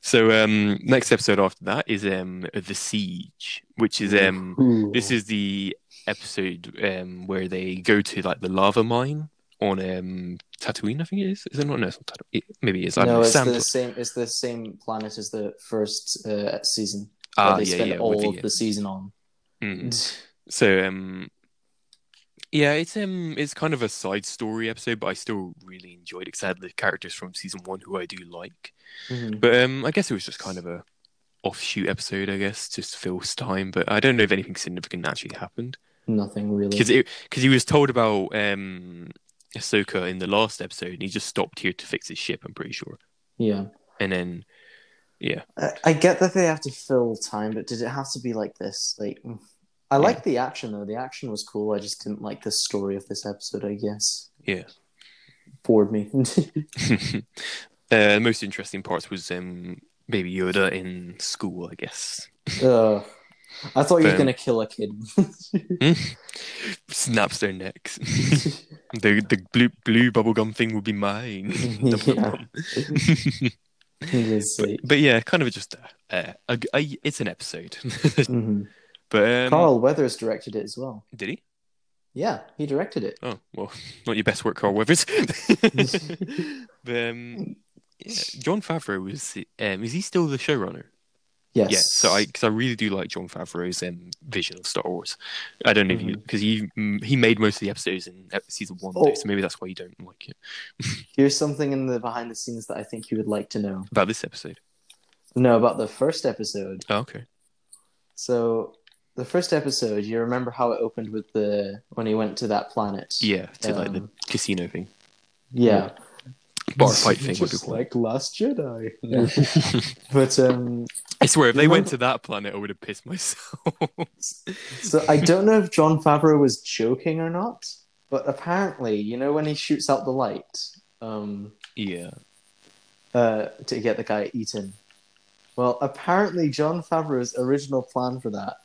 So um, next episode after that is um, the siege, which is um, Ooh. this is the episode um where they go to like the lava mine on um Tatooine. I think it is. Is it not? No, it's not Tatooine. It- Maybe it is. I no, it's Sam- the same. It's the same planet as the first uh, season. ah, that they yeah, spent yeah. all with of the season on. Mm. [laughs] So um yeah, it's um it's kind of a side story episode, but I still really enjoyed it because I had the characters from season one who I do like. Mhm. But um I guess it was just kind of a offshoot episode, I guess, just to fill time. But I don't know if anything significant actually happened Nothing really. because because he was told about um Ahsoka in the last episode, and he just stopped here to fix his ship. I'm pretty sure, Yeah, and then yeah, I, I get that they have to fill time, but did it have to be like this? Like, I Yeah. like the action though. The action was cool. I just didn't like the story of this episode. I guess yeah. bored me. [laughs] [laughs] uh, the most interesting parts was um Baby Yoda in school, I guess. Ugh. I thought you were gonna kill a kid. [laughs] Snaps their necks. the the blue blue bubblegum thing will be mine. Dum dum Yeah. dum. His but, but yeah, kind of just uh, a, a, it's an episode. Mhm. But um, Carl Weathers directed it as well. did he? Yeah, he directed it. Oh well, [laughs] not your best work, Carl Weathers. [laughs] but um, yeah, Jon Favreau was um, is he still the showrunner? Yes. Yeah, so I because I really do like Jon Favreau's um, vision of Star Wars. I don't know if you because he mm, he made most of the episodes in season one, though, Oh. so maybe that's why you don't like it [laughs] Here's something in the behind the scenes that I think you would like to know. about this episode. No, about the first episode. Oh, okay. So the first episode, you remember how it opened with the when he went to that planet? Yeah, to like the Um, casino thing, Yeah. bar fight thing. What do you Just like Last Jedi. [laughs] but um I swear, if they You went to that planet, I would have pissed myself. [laughs] so I don't know if Jon Favreau was joking or not, but apparently, you know when he shoots out the light, um yeah. uh, to get the guy eaten. Well, apparently, Jon Favreau's original plan for that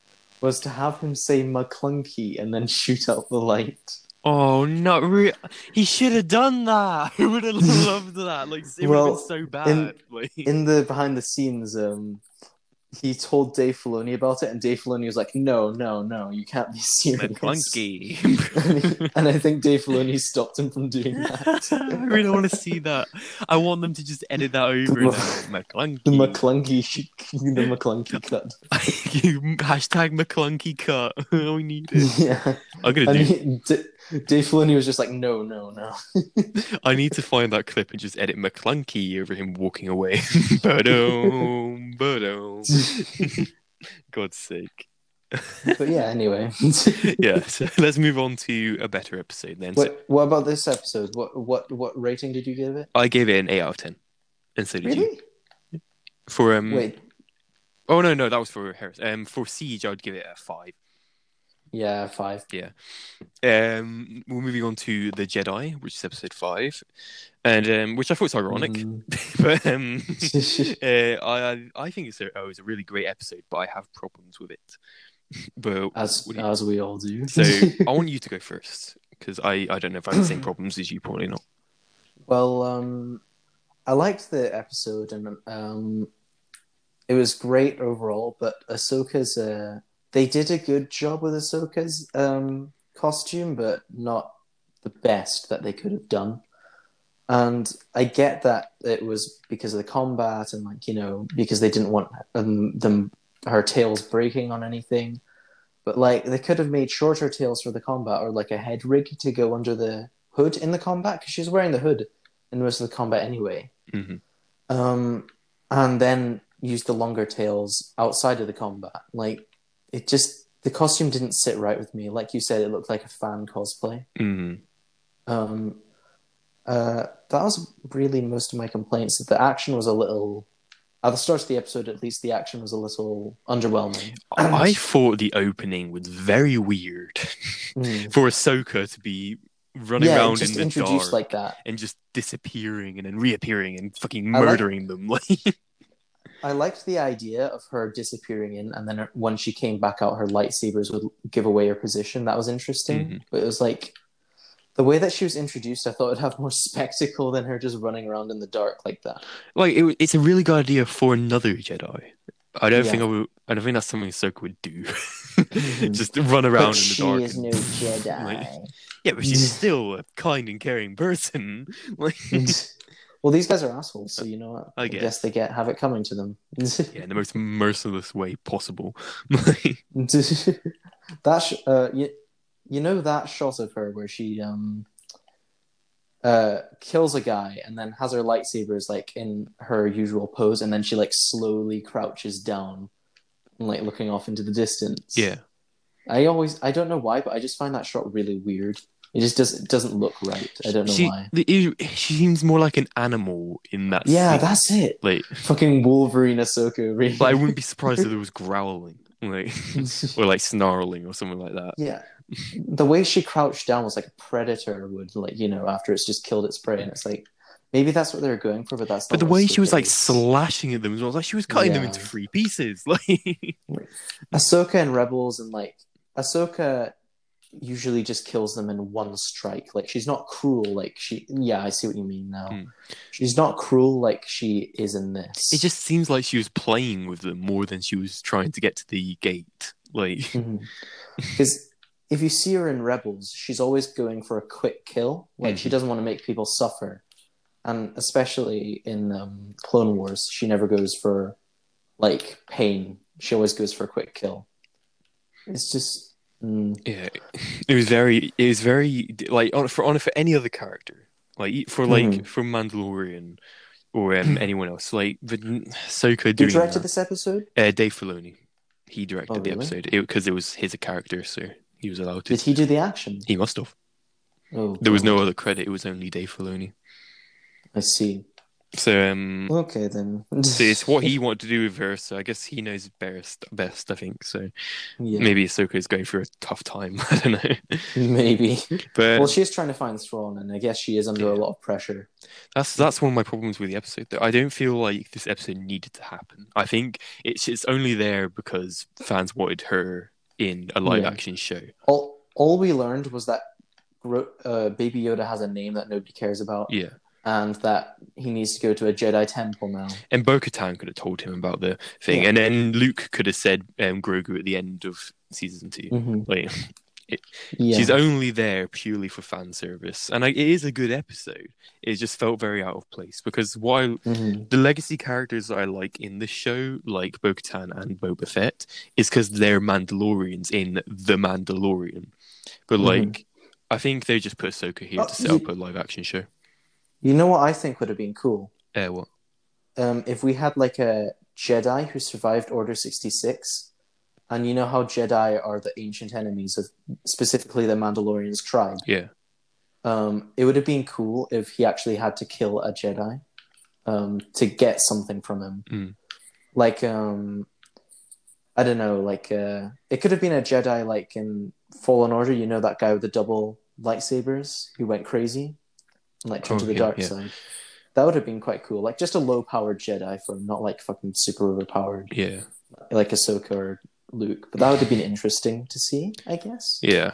was to have him say Maclunkey and then [laughs] shoot out the light. Oh no! real. he should have done that. [laughs] I would have loved that. Like it would have been so bad. in- like, In the behind the scenes, um, he told Dave Filoni about it, and Dave Filoni was like, "No, no, no, you can't be [laughs] serious." Maclunkey. and, he- and I think Dave Filoni stopped him from doing that. [laughs] I really want to see that. I want them to just edit that over. The-. Maclunkey. The Maclunkey, the Maclunkey cut. [laughs] Hashtag Maclunkey cut. we need it. Yeah, I'm gonna and do. he, D- Dave Filoni was just like, "No, no, no." [laughs] I need to find that clip and just edit Maclunkey over him walking away. [laughs] Boom, boom. [laughs] God's sake. But yeah, anyway. yeah. So let's move on to a better episode then. So what what about this episode? What what what rating did you give it? I gave it an eight out of ten, and so did you. For um, Wait. oh no, no, that was for Harris. Um, for Siege, I'd give it a five. Yeah, five. Yeah. Um, we're moving on to the Jedi, which is episode five, and um, which I thought was ironic, Mm. [laughs] but um, [laughs] uh, I I think it's a oh, it's a really great episode, but I have problems with it. [laughs] But as you- as we all do. so I want you to go first because I I don't know if I have the same problems as you, probably not. Well, um, I liked the episode, and um, it was great overall. But Ahsoka's, uh, they did a good job with Ahsoka's um, costume, but not the best that they could have done. And I get that it was because of the combat, and like you know, because they didn't want um, them her tails breaking on anything. But like they could have made shorter tails for the combat, or like a head rig to go under the hood in the combat because she's wearing the hood in most of the combat anyway. hmm Um, and then use the longer tails outside of the combat. Like it just the costume didn't sit right with me. Like you said, it looked like a fan cosplay. hmm Um, uh, that was really most of my complaints. That the action was a little. At the start of the episode, at least, the action was a little underwhelming. I thought the opening was very weird [laughs] Mm. for Ahsoka to be running Yeah, around in the dark like that. and just disappearing and then reappearing and fucking I like- murdering them. [laughs] I liked the idea of her disappearing in, and then when she came back out, her lightsabers would give away her position. That was interesting. Mhm. But it was like the way that she was introduced. I thought it'd have more [laughs] spectacle than her just running around in the dark like that. like it, it's a really good idea for another Jedi. I don't think I would. I don't think that's something Ahsoka would do. Mhm. [laughs] just run around but in the she dark. is no [laughs] Jedi. Like, yeah, but she's still a kind and caring person. Like, well, these guys are assholes, so you know what? I guess. guess they get have it coming to them. [laughs] yeah, in the most merciless way possible. [laughs] That sh- uh, you, you know that shot of her where she um uh kills a guy and then has her lightsabers like in her usual pose and then she like slowly crouches down and like looking off into the distance. yeah, I always I don't know why, but I just find that shot really weird. It just does it doesn't look right. I don't know she, why. the- she seems more like an animal in that. Yeah, scene. that's it. like. Fucking Wolverine Ahsoka. Really. But I wouldn't be surprised if there was [laughs] growling, like, [laughs] or like snarling or something like that. Yeah. The way she crouched down was like a predator would, like, you know, after it's just killed its prey. And it's like, maybe that's what they were going for, but that's But the way she was like slashing at them as well, like she was cutting them into three pieces. [laughs] Like, Ahsoka and Rebels, and like, Ahsoka usually just kills them in one strike. Like, she's not cruel. Like, she, yeah, I see what you mean now. Hmm. She's not cruel like she is in this. it just seems like she was playing with them more than she was trying to get to the gate. Like, [laughs] Because if you see her in Rebels, she's always going for a quick kill. Like she Mhm. doesn't want to make people suffer, and especially in um, Clone Wars, she never goes for like pain. She always goes for a quick kill. It's just mm, yeah, it was very, it was very like on for on for any other character, like for like Mhm. for Mandalorian or um, anyone else, like the who doing directed that. this episode? Uh, Dave Filoni, he directed Oh, the really? episode because it, was his character, so he was allowed to. Did he do the action? He must have. Oh, There was no other credit. It was only Dave Filoni. I see. So um, Okay then. so it's [laughs] what he wanted to do with her. So I guess he knows best. Best, I think. So Yeah, maybe Ahsoka is going through a tough time. [laughs] I don't know. maybe. [laughs] But well, she's trying to find Thrawn, and I guess she is under Yeah. a lot of pressure. that's that's one of my problems with the episode. Though I don't feel like this episode needed to happen. I think it's it's only there because fans wanted her in a live Yeah. action show. All all we learned was that uh, Baby Yoda has a name that nobody cares about. Yeah. And that he needs to go to a Jedi temple now. And Bo Katan could have told him about the thing, Yeah. and then Luke could have said um, Grogu at the end of season 2 Mm-hmm. Like Yeah, she's only there purely for fan service, and like, it is a good episode. It just felt very out of place because while Mhm. the legacy characters that I like in the show, like Bo Katan and Boba Fett, is because they're Mandalorians in The Mandalorian. But Mhm. like, I think they just put Ahsoka here Oh, to set you- up a live action show. You know what I think would have been cool Uh, what? um, if we had like a Jedi who survived Order sixty six, and you know how Jedi are the ancient enemies of specifically the Mandalorian's tribe. Yeah. Um, it would have been cool if he actually had to kill a Jedi um, to get something from him. Mm. Like, um, I don't know, like uh, it could have been a Jedi like in Fallen Order. You know that guy with the double lightsabers who went crazy like turned Oh, to the dark yeah. side. That would have been quite cool. Like just a low powered Jedi for not like fucking super overpowered Yeah. like Ahsoka or Luke. But that would have been interesting to see, I guess. Yeah.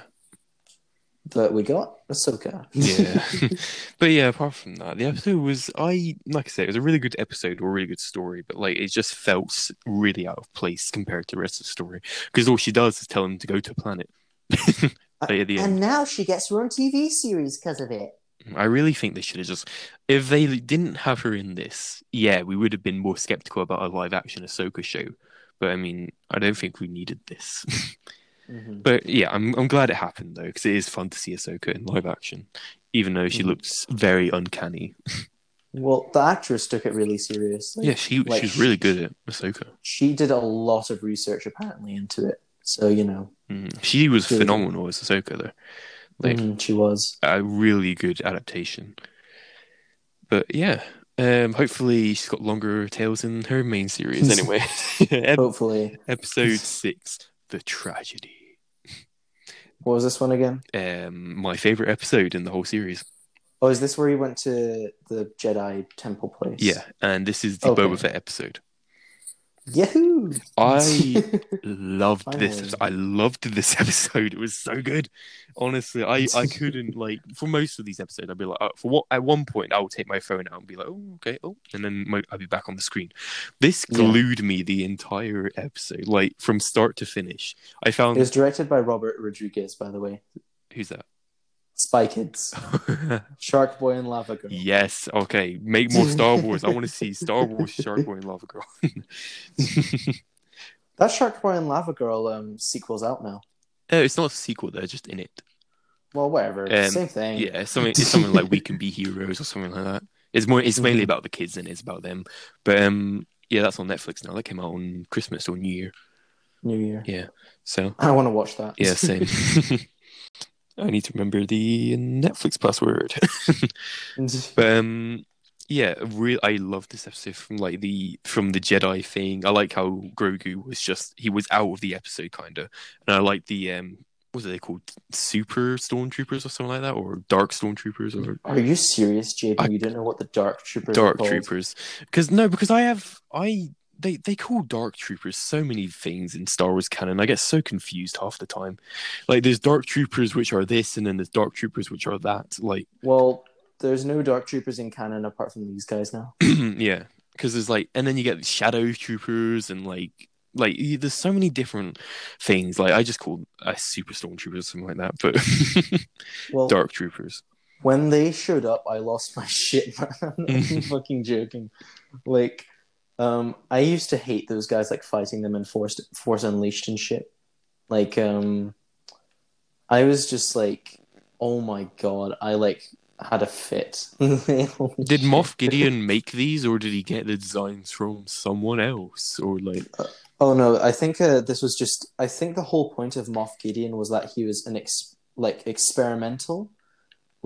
But we got Ahsoka. Yeah. [laughs] [laughs] but yeah, apart from that, the episode was I like I said, it was a really good episode or a really good story, but like it just felt really out of place compared to the rest of the story. Because all she does is tell him to go to a planet. [laughs] like the end. now she gets her own TV series because of it. I really think they should have just if they didn't have her in this, yeah, we would have been more skeptical about a live action Ahsoka show. But I mean, I don't think we needed this. [laughs] Mhm. but yeah, I'm I'm glad it happened though, because it is fun to see Ahsoka in live action, even though she Mhm. looks very uncanny. [laughs] Well, the actress took it really seriously. Yeah, she like, she's really good at Ahsoka. She did a lot of research apparently into it. So you know, Mm. She was Really good. phenomenal as Ahsoka though, like mhm, she was. a really good adaptation. But yeah, um, hopefully she's got longer tales in her main series [laughs] anyway. [laughs] Hopefully, Episode [laughs] six, the tragedy. what was this one again? Um, my favorite episode in the whole series. Oh, is this where he went to the Jedi temple place? Yeah, and this is the Okay. Boba Fett episode. Yahoo! I [laughs] loved this. Episode. I loved this episode. It was so good. Honestly, I, I couldn't like for most of these episodes. I'd be like, uh, for what? At one point, I would take my phone out and be like, oh, okay, oh, and then my, I'd be back on the screen. This Yeah. glued me the entire episode, like from start to finish. I found It was directed by Robert Rodriguez, by the way. who's that? Spy Kids, [laughs] Shark Boy and Lava Girl. yes. Okay, make more Star [laughs] Wars. I want to see Star Wars Shark Boy and Lava Girl. [laughs] That Shark Boy and Lava Girl um, sequel's out now. Uh, it's not a sequel. They're just in it. Well, whatever. Um, Same thing. Yeah, it's something. It's something like we can be heroes or something like that. It's more. It's mainly Mhm. about the kids and it's about them. But um, yeah, that's on Netflix now. That came out on Christmas or New Year. New Year. Yeah. So I want to watch that. yeah, same. I need to remember the Netflix password. [laughs] um, yeah, real. I love this episode from like the from the Jedi thing. I like how Grogu was just he was out of the episode kind of, and I like the um. What are they called? Super stormtroopers or something like that, or dark stormtroopers, or Are you serious, JP? I- you don't know what the Dark Troopers dark troopers because no because i have i they they call dark troopers so many things in star wars canon i get so confused half the time like there's dark troopers which are this and then there's dark troopers which are that like Well, there's no Dark Troopers in canon apart from these guys now. [clears throat] yeah because there's like and then you get shadow troopers and like like there's so many different things like i just call a super stormtrooper or something like that but [laughs] Well, dark troopers when they showed up, I lost my [laughs] shit, man. I'm [laughs] fucking joking. Like, um, I used to hate those guys, like fighting them in Force Force Unleashed and shit. Like, um, I was just like, oh my god, I like had a fit. [laughs] did moff gideon make these or did he get the designs from someone else or like Oh no, I think uh, this was just. I think the whole point of Moff Gideon was that he was an ex- like experimental,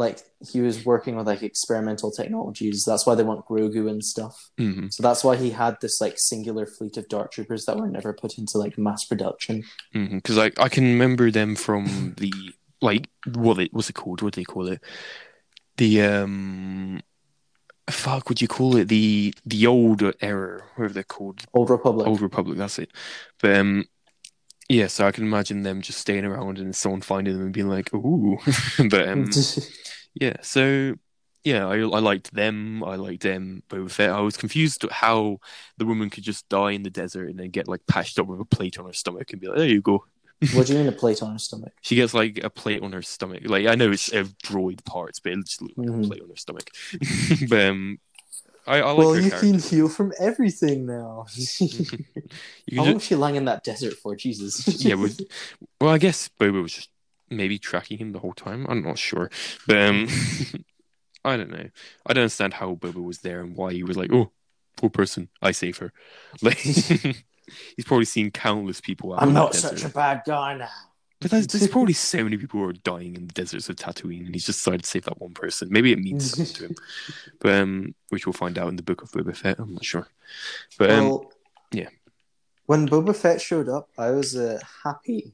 like he was working with like experimental technologies. That's why they want Grogu and stuff. mhm. So that's why he had this like singular fleet of Dark Troopers that were never put into like mass production. because I I can remember them from the like what it what's it called? What do they call it? The um, fuck, would you call it the the old era? Whatever they're called, Old Republic. Old Republic. That's it. But um, yeah. So I can imagine them just staying around and someone finding them and being like, ooh. [laughs] but um, [laughs] yeah. So yeah, I I liked them. I liked them. Boba Fett. I was confused how the woman could just die in the desert and then get like patched up with a plate on her stomach and be like, there you go. [laughs] what do you mean a plate on her stomach? She gets like a plate on her stomach. Like I know it's uh, droid parts, but it just looks like Mhm. a plate on her stomach. but um, I, I like well, her you character. can heal from everything now. [laughs] [laughs] How long was she lying in that desert for? Jesus. [laughs] yeah, but, well, I guess Boba was just maybe tracking him the whole time. I'm not sure, but um, I don't know. I don't understand how Boba was there and why he was like, "Oh, poor person, I save her." Like, he's probably seen countless people. Out I'm not such a bad guy now. But there's, there's [laughs] probably so many people who are dying in the deserts of Tatooine, and he's just decided to save that one person. Maybe it means something to him, [laughs] but um, which we'll find out in the book of Boba Fett. I'm not sure, but um, well, yeah. When Boba Fett showed up, I was uh, happy,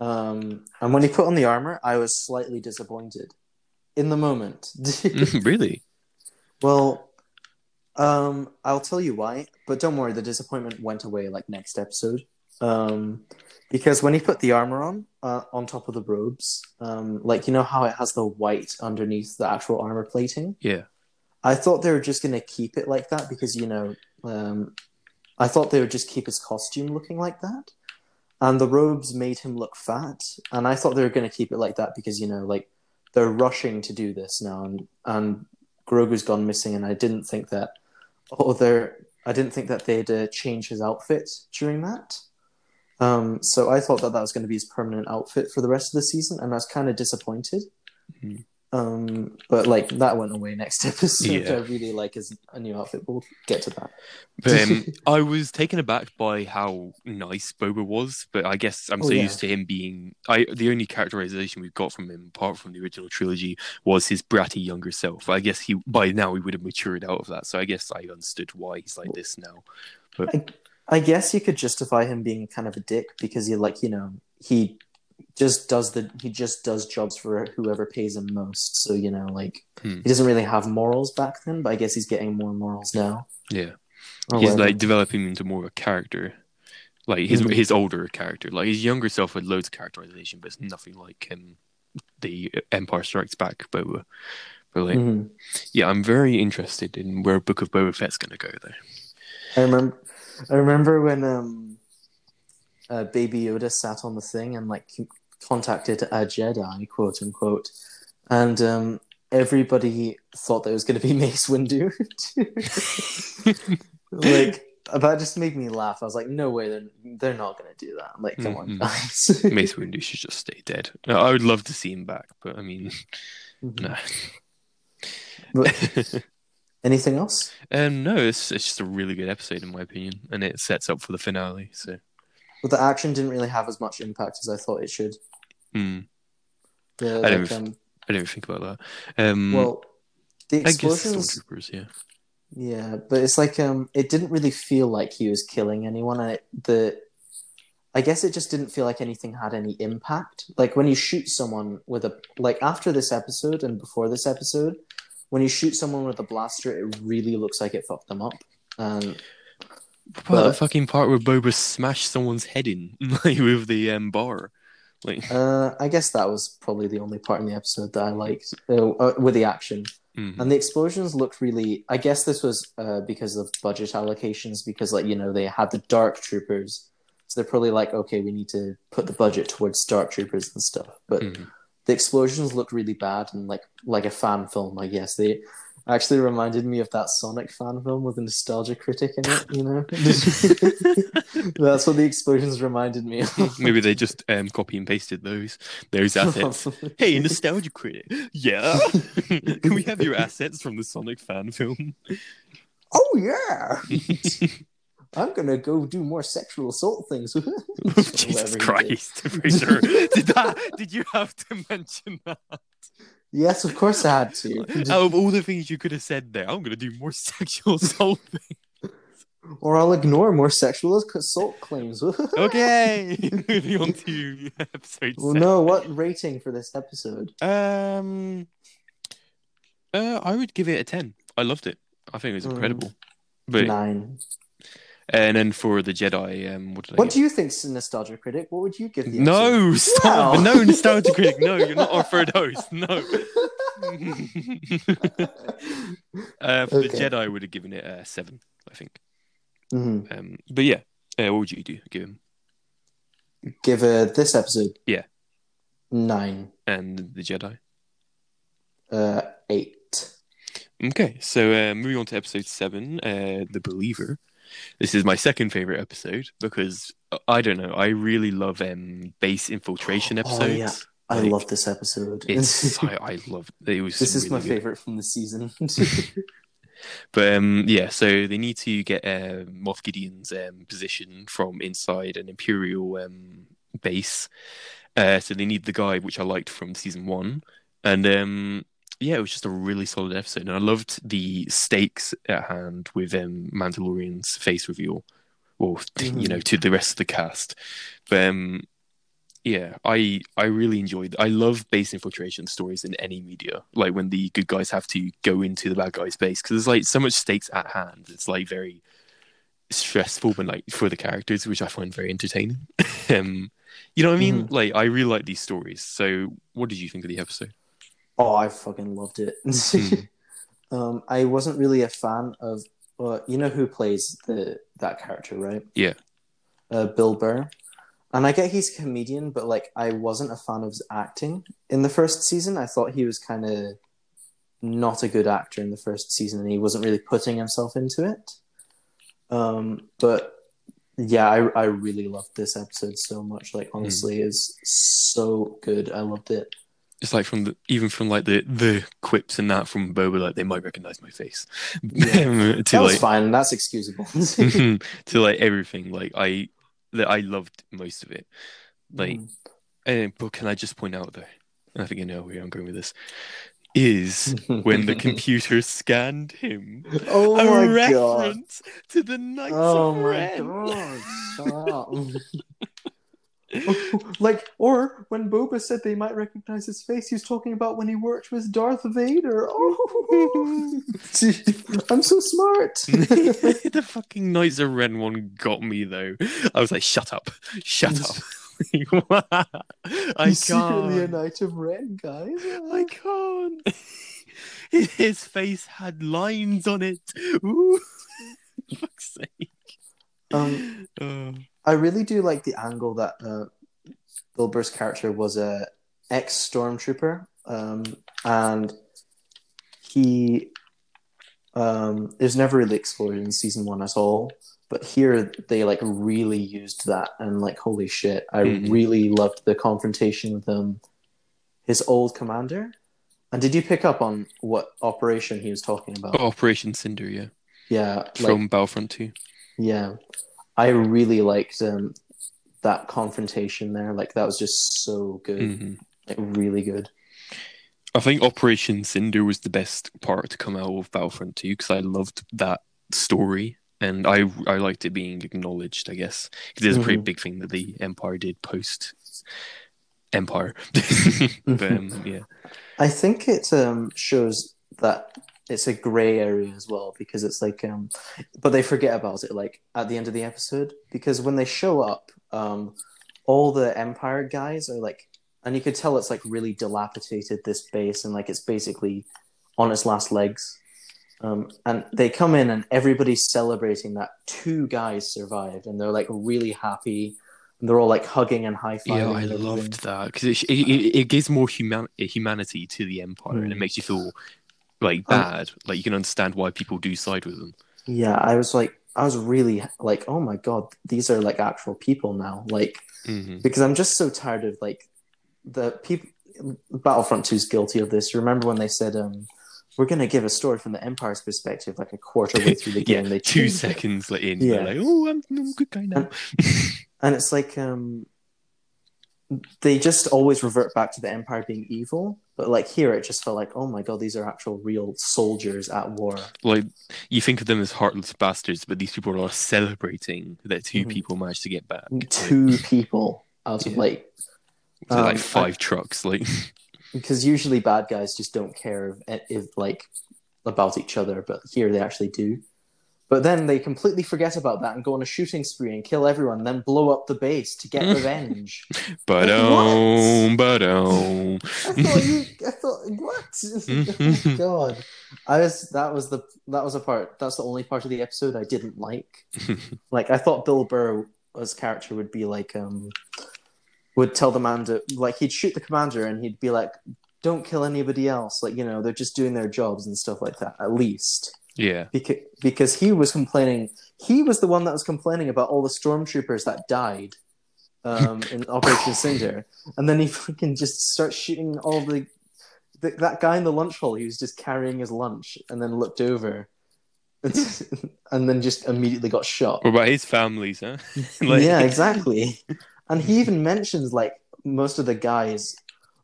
um, and when he put on the armor, I was slightly disappointed. In the moment, [laughs] really, well, um, I'll tell you why. But don't worry, the disappointment went away like next episode. Um, because when he put the armor on, uh, on top of the robes, um, like you know how it has the white underneath the actual armor plating. yeah, I thought they were just going to keep it like that because you know, um, I thought they would just keep his costume looking like that, and the robes made him look fat, and I thought they were going to keep it like that because you know, like they're rushing to do this now, and and Grogu's gone missing, and I didn't think that, oh, they're, I didn't think that they'd uh, change his outfit during that. Um, so I thought that that was going to be his permanent outfit for the rest of the season, and I was kind of disappointed. Mhm. Um, but like that went away next [laughs] episode. Yeah. I really like his a new outfit. We'll get to that. but um, [laughs] I was taken aback by how nice Boba was. But I guess I'm Oh, so yeah. used to him being. I the only characterization we've got from him, apart from the original trilogy, was his bratty younger self. I guess he by now he would have matured out of that. So I guess I understood why he's like this now. I guess you could justify him being kind of a dick because he like you know he just does the he just does jobs for whoever pays him most. So you know like Hmm. he doesn't really have morals back then, but I guess he's getting more morals now. Yeah. Or he's whatever. like developing into more of a character, like his Mhm. his older character. Like his younger self had loads of characterization, but it's nothing like him. The Empire Strikes Back Boba, but like, Mhm. yeah, I'm very interested in where Book of Boba Fett's gonna go though. I remember, I remember when um, uh, Baby Yoda sat on the thing and like contacted a Jedi, quote unquote, and um, everybody thought that it was going to be [laughs] Mace Windu. [laughs] like that just made me laugh. I was like, no way, they're they're not going to do that. I'm like, come on, Mhm. guys. [laughs] Mace Windu should just stay dead. I would love to see him back, but I mean, Mhm. no. But anything else? um, no, it's it's just a really good episode in my opinion, and it sets up for the finale. So, But the action didn't really have as much impact as I thought it should. hmm, The, I like, don't- um, I didn't think about that. Um, well, the I guess explosions. Yeah. Yeah, but it's like um, it didn't really feel like he was killing anyone. And it, the, I guess it just didn't feel like anything had any impact. Like when you shoot someone with a like after this episode and before this episode, when you shoot someone with a blaster, it really looks like it fucked them up. Um, What about the fucking part where Boba smashed someone's head in [laughs] like with the um, bar? Like, uh, I guess that was probably the only part in the episode that I liked uh, uh, with the action. mhm. And the explosions looked really. I guess this was uh, because of budget allocations, because like you know they had the dark troopers, so they're probably like, okay, we need to put the budget towards dark troopers and stuff. But Mhm. The explosions looked really bad and like like a fan film. I guess they actually reminded me of that Sonic fan film with a nostalgia critic in it. You know, [laughs] that's what the explosions reminded me of. Maybe they just um, copy and pasted those those assets. [laughs] hey, nostalgia critic, yeah. [laughs] Can we have your assets from the Sonic fan film? oh yeah. I'm gonna go do more sexual assault things. [laughs] [laughs] Jesus Whatever he did. Christ, [laughs] Fraser. did that? Did you have to mention that? Yes, of course I had to. Out of all the things you could have said there, I'm gonna do more sexual assault. Things. Or I'll ignore more sexual assault claims. okay, moving on to episode well, seven. no, what rating for this episode? Um, uh, I would give it a ten. I loved it. I think it was Mm. incredible. But Nine. And then for the Jedi, um, what did What do you think, Nostalgia Critic? What would you give the? No, stop! Wow. No, nostalgia critic. No, you're not our third host. No. [laughs] [laughs] uh, for the Jedi, I would have given it a seven. I think. Mhm. Um, but yeah, uh, what would you do? Give him Give uh, this episode. Yeah. Nine. and the Jedi. Uh, eight. Okay, so uh, moving on to episode seven, uh, the Believer. This is my second favorite episode because uh, I don't know. I really love um, base infiltration episodes. Oh, episodes. yeah. I Like, love this episode. It's [laughs] I, I love it was. this is really my good. favorite from the season. [laughs] [laughs] But um, yeah, so they need to get uh, Moff Gideon's um, position from inside an Imperial um, base. Uh, so they need the guy, which I liked from season one, and um, yeah, it was just a really solid episode, and I loved the stakes at hand with um, Mandalorian's face reveal, or Mhm. you know, to the rest of the cast. But um, yeah, I I really enjoyed. I love base infiltration stories in any media, like when the good guys have to go into the bad guys' base because there's like so much stakes at hand. It's like very stressful, but like for the characters, which I find very entertaining. [laughs] um, you know what I mean? Like I really like these stories. So, what did you think of the episode? Oh, I fucking loved it. Hmm. [laughs] um, I wasn't really a fan of. Uh, you know who plays the that character, right? Yeah. Uh, Bill Burr. And I get he's a comedian, but like I wasn't a fan of his acting in the first season. I thought he was kind of not a good actor in the first season, and he wasn't really putting himself into it. Um, but yeah, I I really loved this episode so much. Like honestly, it's so good. I loved it. It's like from the even from like the the quips and that from Boba, like they might recognize my face. Yeah. [laughs] to That was like fine. That's excusable. [laughs] [laughs] to like everything. Like I that I loved most of it. Like Mm. uh, but can I just point out though, and I think you know where I'm going with this, is when the computer scanned him. oh a my god. reference to the Knights Oh of my Ren. god. [laughs] Like, or when Boba said they might recognize his face, he was talking about when he worked with Darth Vader. [laughs] Oh, [laughs] I'm so smart. the fucking Knights of Ren one got me though. I was like, shut up, shut up. I He's secretly a. Knight of Ren, guys. I can't. His face had lines on it. Ooh. Fuck's sake. Um, Oh. I really do like the angle that uh, Bill Burr's character was a ex stormtrooper, um, and he um, it was never really explored in season one at all. But here they like really used that, and like holy shit, I Mhm. really loved the confrontation with him, his old commander. And did you pick up on what operation he was talking about? Operation Cinder, yeah, Yeah, like from Battlefront 2. yeah, I really liked um, that confrontation there. Like that was just so good, hmm like really good. I think Operation Cinder was the best part to come out of Battlefront 2 because I loved that story and I I liked it being acknowledged. I guess because it's a pretty Mhm. big thing that the Empire did post Empire. [laughs] [laughs] but um, yeah, I think it um, shows that it's a gray area as well because it's like, um, but they forget about it like at the end of the episode because when they show up, um, all the Empire guys are like, and you could tell it's like really dilapidated this base and like it's basically on its last legs. Um, and they come in and everybody's celebrating that two guys survived and they're like really happy and they're all like hugging and high fiving. yeah, I loved that because it, it it gives more human humanity to the Empire and it Mm. makes you feel like Um, bad. like you can understand why people do side with them. Yeah, I was like, I was really like, oh my god, these are like actual people now. Like, hmm because I'm just so tired of like the people. Battlefront 2 is guilty of this. You Remember when they said, um, we're going to give a story from the Empire's perspective, like a quarter way through the [laughs] Yeah, game? they two changed it. seconds like in, Yeah. yeah. like, oh, I'm, I'm a good guy now. And it's like, um, they just always revert back to the Empire being evil. But like here, it just felt like, oh my god, these are actual real soldiers at war. like you think of them as heartless bastards, but these people are celebrating that 2 Mhm. people managed to get back. Two people out of Yeah. like So, Um, like five trucks, like [laughs] because usually bad guys just don't care if, if like about each other, but here they actually do. But then they completely forget about that and go on a shooting spree and kill everyone, then blow up the base to get [laughs] revenge. but um, but um. I thought you, I thought what? oh [laughs] god, I was that was the that was a part. That's the only part of the episode I didn't like. [laughs] like I thought Bill Burr's character would be like um would tell the commander like he'd shoot the commander and he'd be like don't kill anybody else like you know they're just doing their jobs and stuff like that at least yeah, because because he was complaining he was the one that was complaining about all the stormtroopers that died um [laughs] in Operation Cinder and then he fucking just starts shooting all the, the that guy in the lunch hall he was just carrying his lunch and then looked over and [laughs] then just immediately got shot. What about his families, huh? [laughs] Like- yeah, exactly. And he even mentions like most of the guys,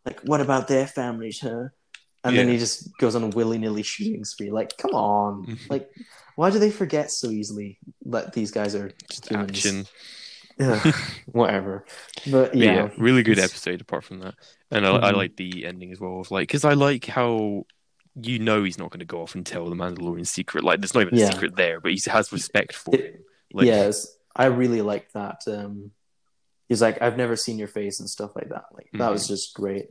like, what about their families, huh? And then he just goes on a willy nilly shooting spree. Like, come on. Mhm. Like, why do they forget so easily that these guys are Just humans? action. [laughs] Ugh, whatever. But yeah. yeah, really good episode apart from that. And I, I Mhm. like the ending as well. Of like, because I like how you know he's not going to go off and tell the Mandalorian secret. Like, there's not even Yeah. a secret there, but he has respect for It- him. Like, yes, I really like that. Um, he's like, I've never seen your face and stuff like that. Like that Mm-hmm. was just great.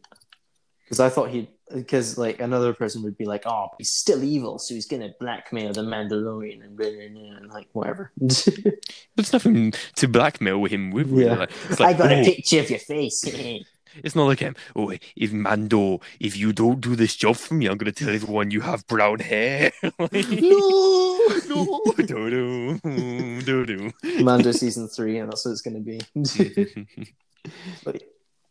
Because I thought he, because like another person would be like, oh, he's still evil, so he's gonna blackmail the Mandalorian and blah, blah, blah, and like whatever. [laughs] There's nothing to blackmail him with. Really. Yeah. Like, I got a oh, picture of your face. [laughs] It's not like him. Oh, if Mando, if you don't do this job for me, I'm gonna tell everyone you have brown hair. [laughs] Like, no, no, do do do do. Mando season three, and that's what it's gonna be. but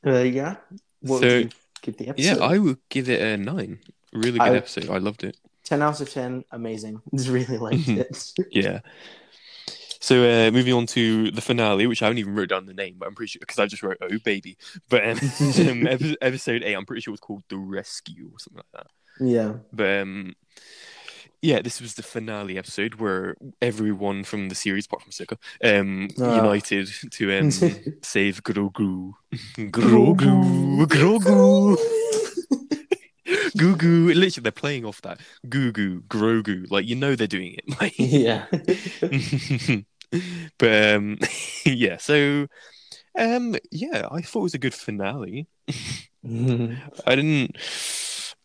uh, yeah, what So, give the episode? Yeah, I would give it a nine. Really good I- episode. I loved it. 10 out of 10 amazing [laughs] just really liked Mhm. it [laughs] Yeah. So uh, moving on to the finale, which I haven't even wrote down the name, but I'm pretty sure because I just wrote "Oh baby." But um, [laughs] um, episode eight, I'm pretty sure it was called "The Rescue" or something like that. yeah But um, yeah, this was the finale episode where everyone from the series, apart from Ahsoka, um, Ah. united to um, [laughs] save Grogu. Grogu, Grogu, Goo [laughs] Goo. Literally, they're playing off that Goo Goo, Grogu. Like you know they're doing it. [laughs] Like, yeah but um, yeah, so um, yeah, I thought it was a good finale. I didn't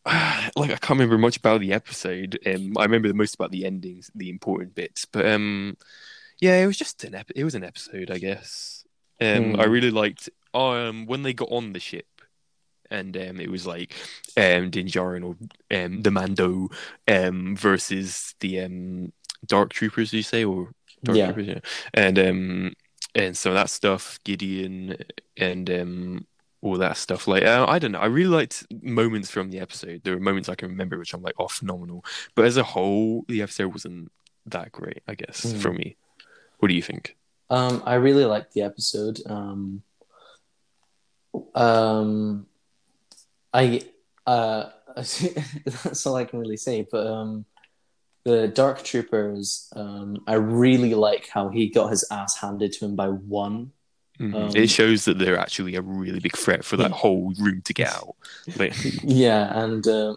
[sighs] like I can't remember much about the episode. Um, I remember the most about the endings, the important bits. But um, yeah, it was just an ep- it was an episode, I guess. Um, Hmm. I really liked um when they got on the ship. And um, it was like um, Din Djarin or um, the Mando um, versus the um, Dark Troopers, you say, or Dark Yeah. Troopers? Yeah. And um, and so that stuff, Gideon, and um, all that stuff. Like uh, I don't know, I really liked moments from the episode. There were moments I can remember which I'm like, oh, phenomenal. But as a whole, the episode wasn't that great. I guess Mm. for me. What do you think? um i really liked the episode um um i uh [laughs] that's all i can really say but um the dark troopers um i really like how he got his ass handed to him by one Mhm. Um, it shows that they're actually a really big threat for that Yeah. whole room to get out. [laughs] Like, Yeah, and uh,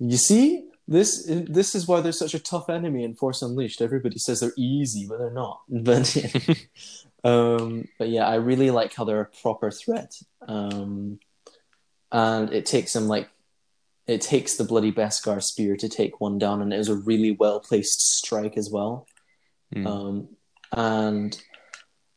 you see, this this is why they're such a tough enemy in Force Unleashed. Everybody says they're easy, but they're not. [laughs] But [laughs] um, but yeah, I really like how they're a proper threat. Um, and it takes them like it takes the bloody Beskar spear to take one down, and it was a really well placed strike as well. Mm. Um, and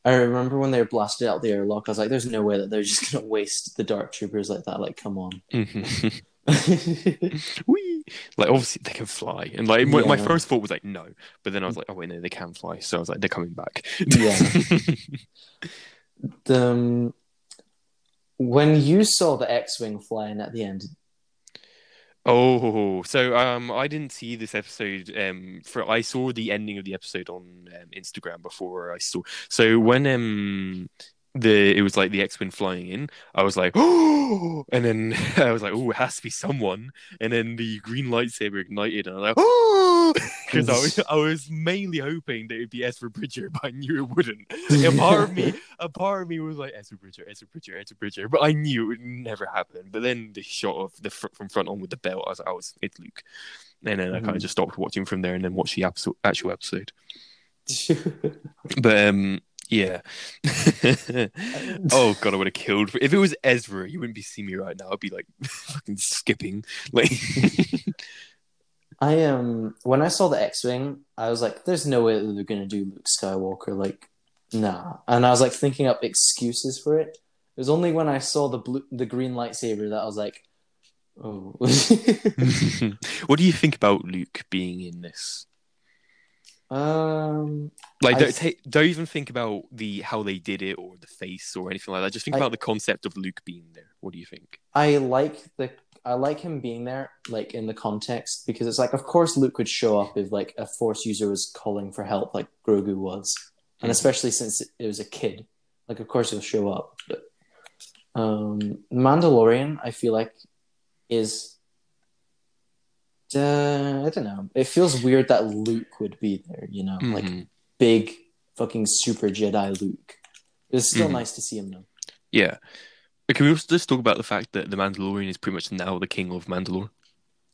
I remember when they were blasted out the airlock, I was like, "There's no way that they're just gonna waste the Dark Troopers like that. Like, come on." Mhm. [laughs] Whee! Like obviously they can fly, and like my- my first thought was like no, but then I was like, oh wait, no, they can fly. So I was like, they're coming back. Yeah. [laughs] the, um, when you saw the X-wing flying at the end, oh, so um, I didn't see this episode. Um, for I saw the ending of the episode on um, Instagram before I saw. So when um. The it was like the X-wing flying in. I was like, oh, [gasps] and then [laughs] I was like, oh, it has to be someone. And then the green lightsaber ignited, and I was like, [gasps] [laughs] oh, because I was I was mainly hoping that it'd be Ezra Bridger, but I knew it wouldn't. [laughs] a part of me, a part of me was like Ezra Bridger, Ezra Bridger, Ezra Bridger, but I knew it would never happen. But then the shot of the fr- from front on with the belt, I was like, oh, it's, it's Luke, and then I kind of just stopped watching from there and then watched the actual episode. But um, yeah. [laughs] oh god, I would have killed if it was Ezra. You wouldn't be seeing me right now. I'd be like [laughs] fucking skipping, like. [laughs] I um when I saw the X-wing, I was like, "There's no way that they're gonna do Luke Skywalker." Like, nah. And I was like thinking up excuses for it. It was only when I saw the blue, the green lightsaber that I was like, "Oh." what do you think about Luke being in this? Um, Like, don't, th- don't even think about the how they did it or the face or anything like that. Just think I- about the concept of Luke being there. What do you think? I like the I like him being there, like in the context, because it's like, of course, Luke would show up if like a Force user was calling for help, like Grogu was, and Mhm. especially since it was a kid, like of course he'll show up. But um, Mandalorian, I feel like, is uh, I don't know. It feels weird that Luke would be there, you know, like Mhm. big fucking super Jedi Luke. It's still Mhm. nice to see him though. Yeah. Can we also just talk about the fact that the Mandalorian is pretty much now the king of Mandalore?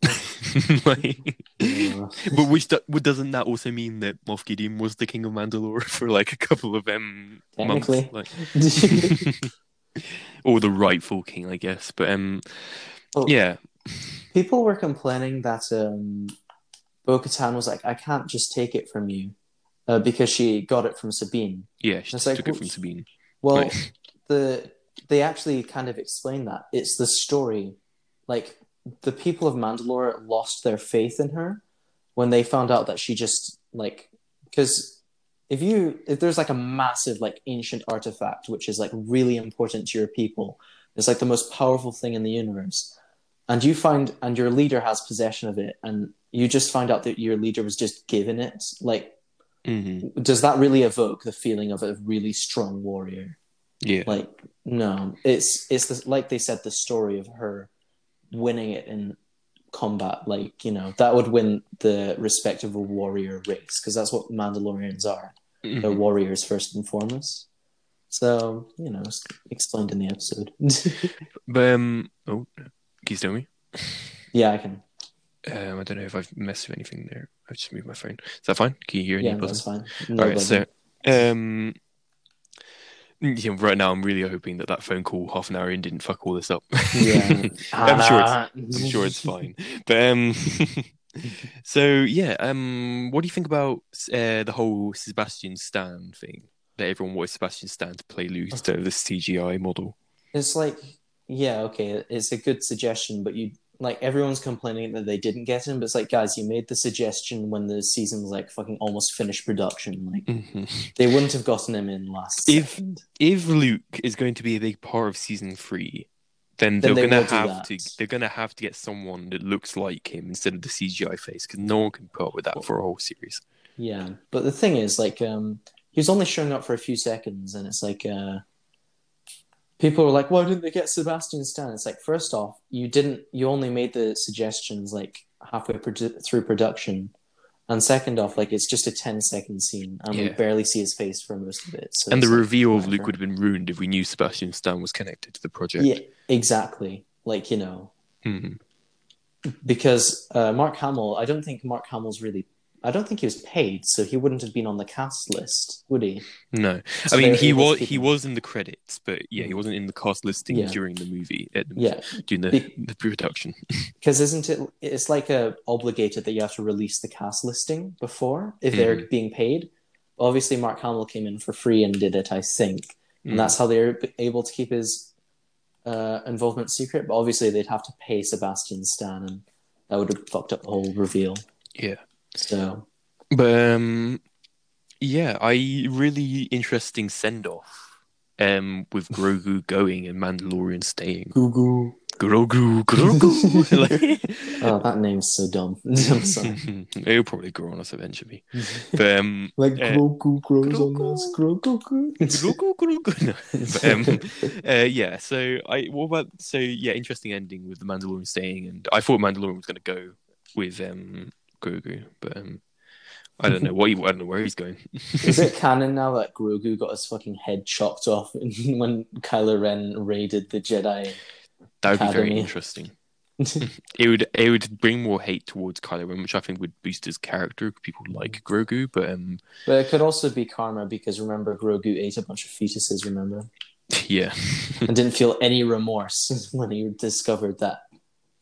[laughs] [laughs] like, Yeah. but which do, doesn't that also mean that Moff Gideon was the king of Mandalore [laughs] for like a couple of um months, like, or the rightful king, I guess. But um, Oh. yeah, People were complaining that um, Bo Katan was like, I can't just take it from you uh, because she got it from Sabine. yeah, she like, took it from Sabine. Well, Right. the they actually kind of explain that it's the story. Like the people of Mandalore lost their faith in her when they found out that she just like because if you if there's like a massive like ancient artifact which is like really important to your people, it's like the most powerful thing in the universe, and you find and your leader has possession of it, and you just find out that your leader was just given it, like hmm does that really evoke the feeling of a really strong warrior? Yeah, Like no, it's it's the, like they said the story of her winning it in combat. Like you know that would win the respect of a warrior race because that's what Mandalorians are. They're Mhm. warriors first and foremost. So you know, it's explained in the episode. [laughs] But um, oh, can you still me? yeah, I can. Um, I don't know if I've messed with anything there. I've just moved my phone. Is that fine? Can you hear any Yeah, that's fine. All No right, buzzing. so um, yeah, right now I'm really hoping that that phone call half an hour in didn't fuck all this up. yeah, [laughs] I'm sure it's I'm sure it's fine. But um, [laughs] so yeah, um, what do you think about uh, the whole Sebastian Stan thing? That everyone wanted Sebastian Stan to play Luke instead of the CGI model. It's like, yeah, okay, it's a good suggestion, but you like everyone's complaining that they didn't get him, but it's like, guys, you made the suggestion when the season was like fucking almost finished production. Like Mhm. they wouldn't have gotten him in last If- second. If Luke is going to be a big part of season three, then, Then they're they gonna have to they're gonna have to get someone that looks like him instead of the CGI face because no one can put up with that for a whole series. Yeah, but the thing is, like, um, he was only showing up for a few seconds, and it's like, uh, people were like, "Why didn't they get Sebastian Stan?" It's like, first off, you didn't, you only made the suggestions like halfway produ- through production, and second off, like, it's just a 10 second scene, and we barely see his face for most of it. So and the like, reveal of. Luke would have been ruined if we knew Sebastian Stan was connected to the project. yeah, exactly. Like you know, Mhm. because uh, Mark Hamill, I don't think Mark Hamill's really. I don't think he was paid, so he wouldn't have been on the cast list, would he? No, So I mean he was he was in the credits, but yeah, he wasn't in the cast listing Yeah. during the movie the, Yeah, during the, Be- the production. [laughs] Because isn't it? It's like a obligated that you have to release the cast listing before if they're Mm-hmm. being paid. Obviously, Mark Hamill came in for free and did it, I think, and that's how they're able to keep his uh, involvement secret. But obviously, they'd have to pay Sebastian Stan, and that would have fucked up the whole reveal. yeah. So But um, yeah, I really interesting send off um with Grogu [laughs] going and Mandalorian staying. Grogu, Grogu. [laughs] like, [laughs] Oh, that name's so dumb. I'm sorry. It'll probably grow on us eventually. But um, like Uh, Grogu grows on Grogu. us. Grogu. Grogu, Grogu. No. But, um, uh, yeah. So I what about so yeah, interesting ending with the Mandalorian staying, and I thought Mandalorian was going to go with um Grogu, but um, I don't know what he, I don't know where he's going. [laughs] Is it [laughs] canon now that Grogu got his fucking head chopped off [laughs] when Kylo Ren raided the Jedi? That would be very interesting. It would it would bring more hate towards Kylo Ren, which I think would boost his character. People like Grogu, but um, but it could also be karma because remember Grogu ate a bunch of fetuses, remember, yeah, and didn't feel any remorse when he discovered that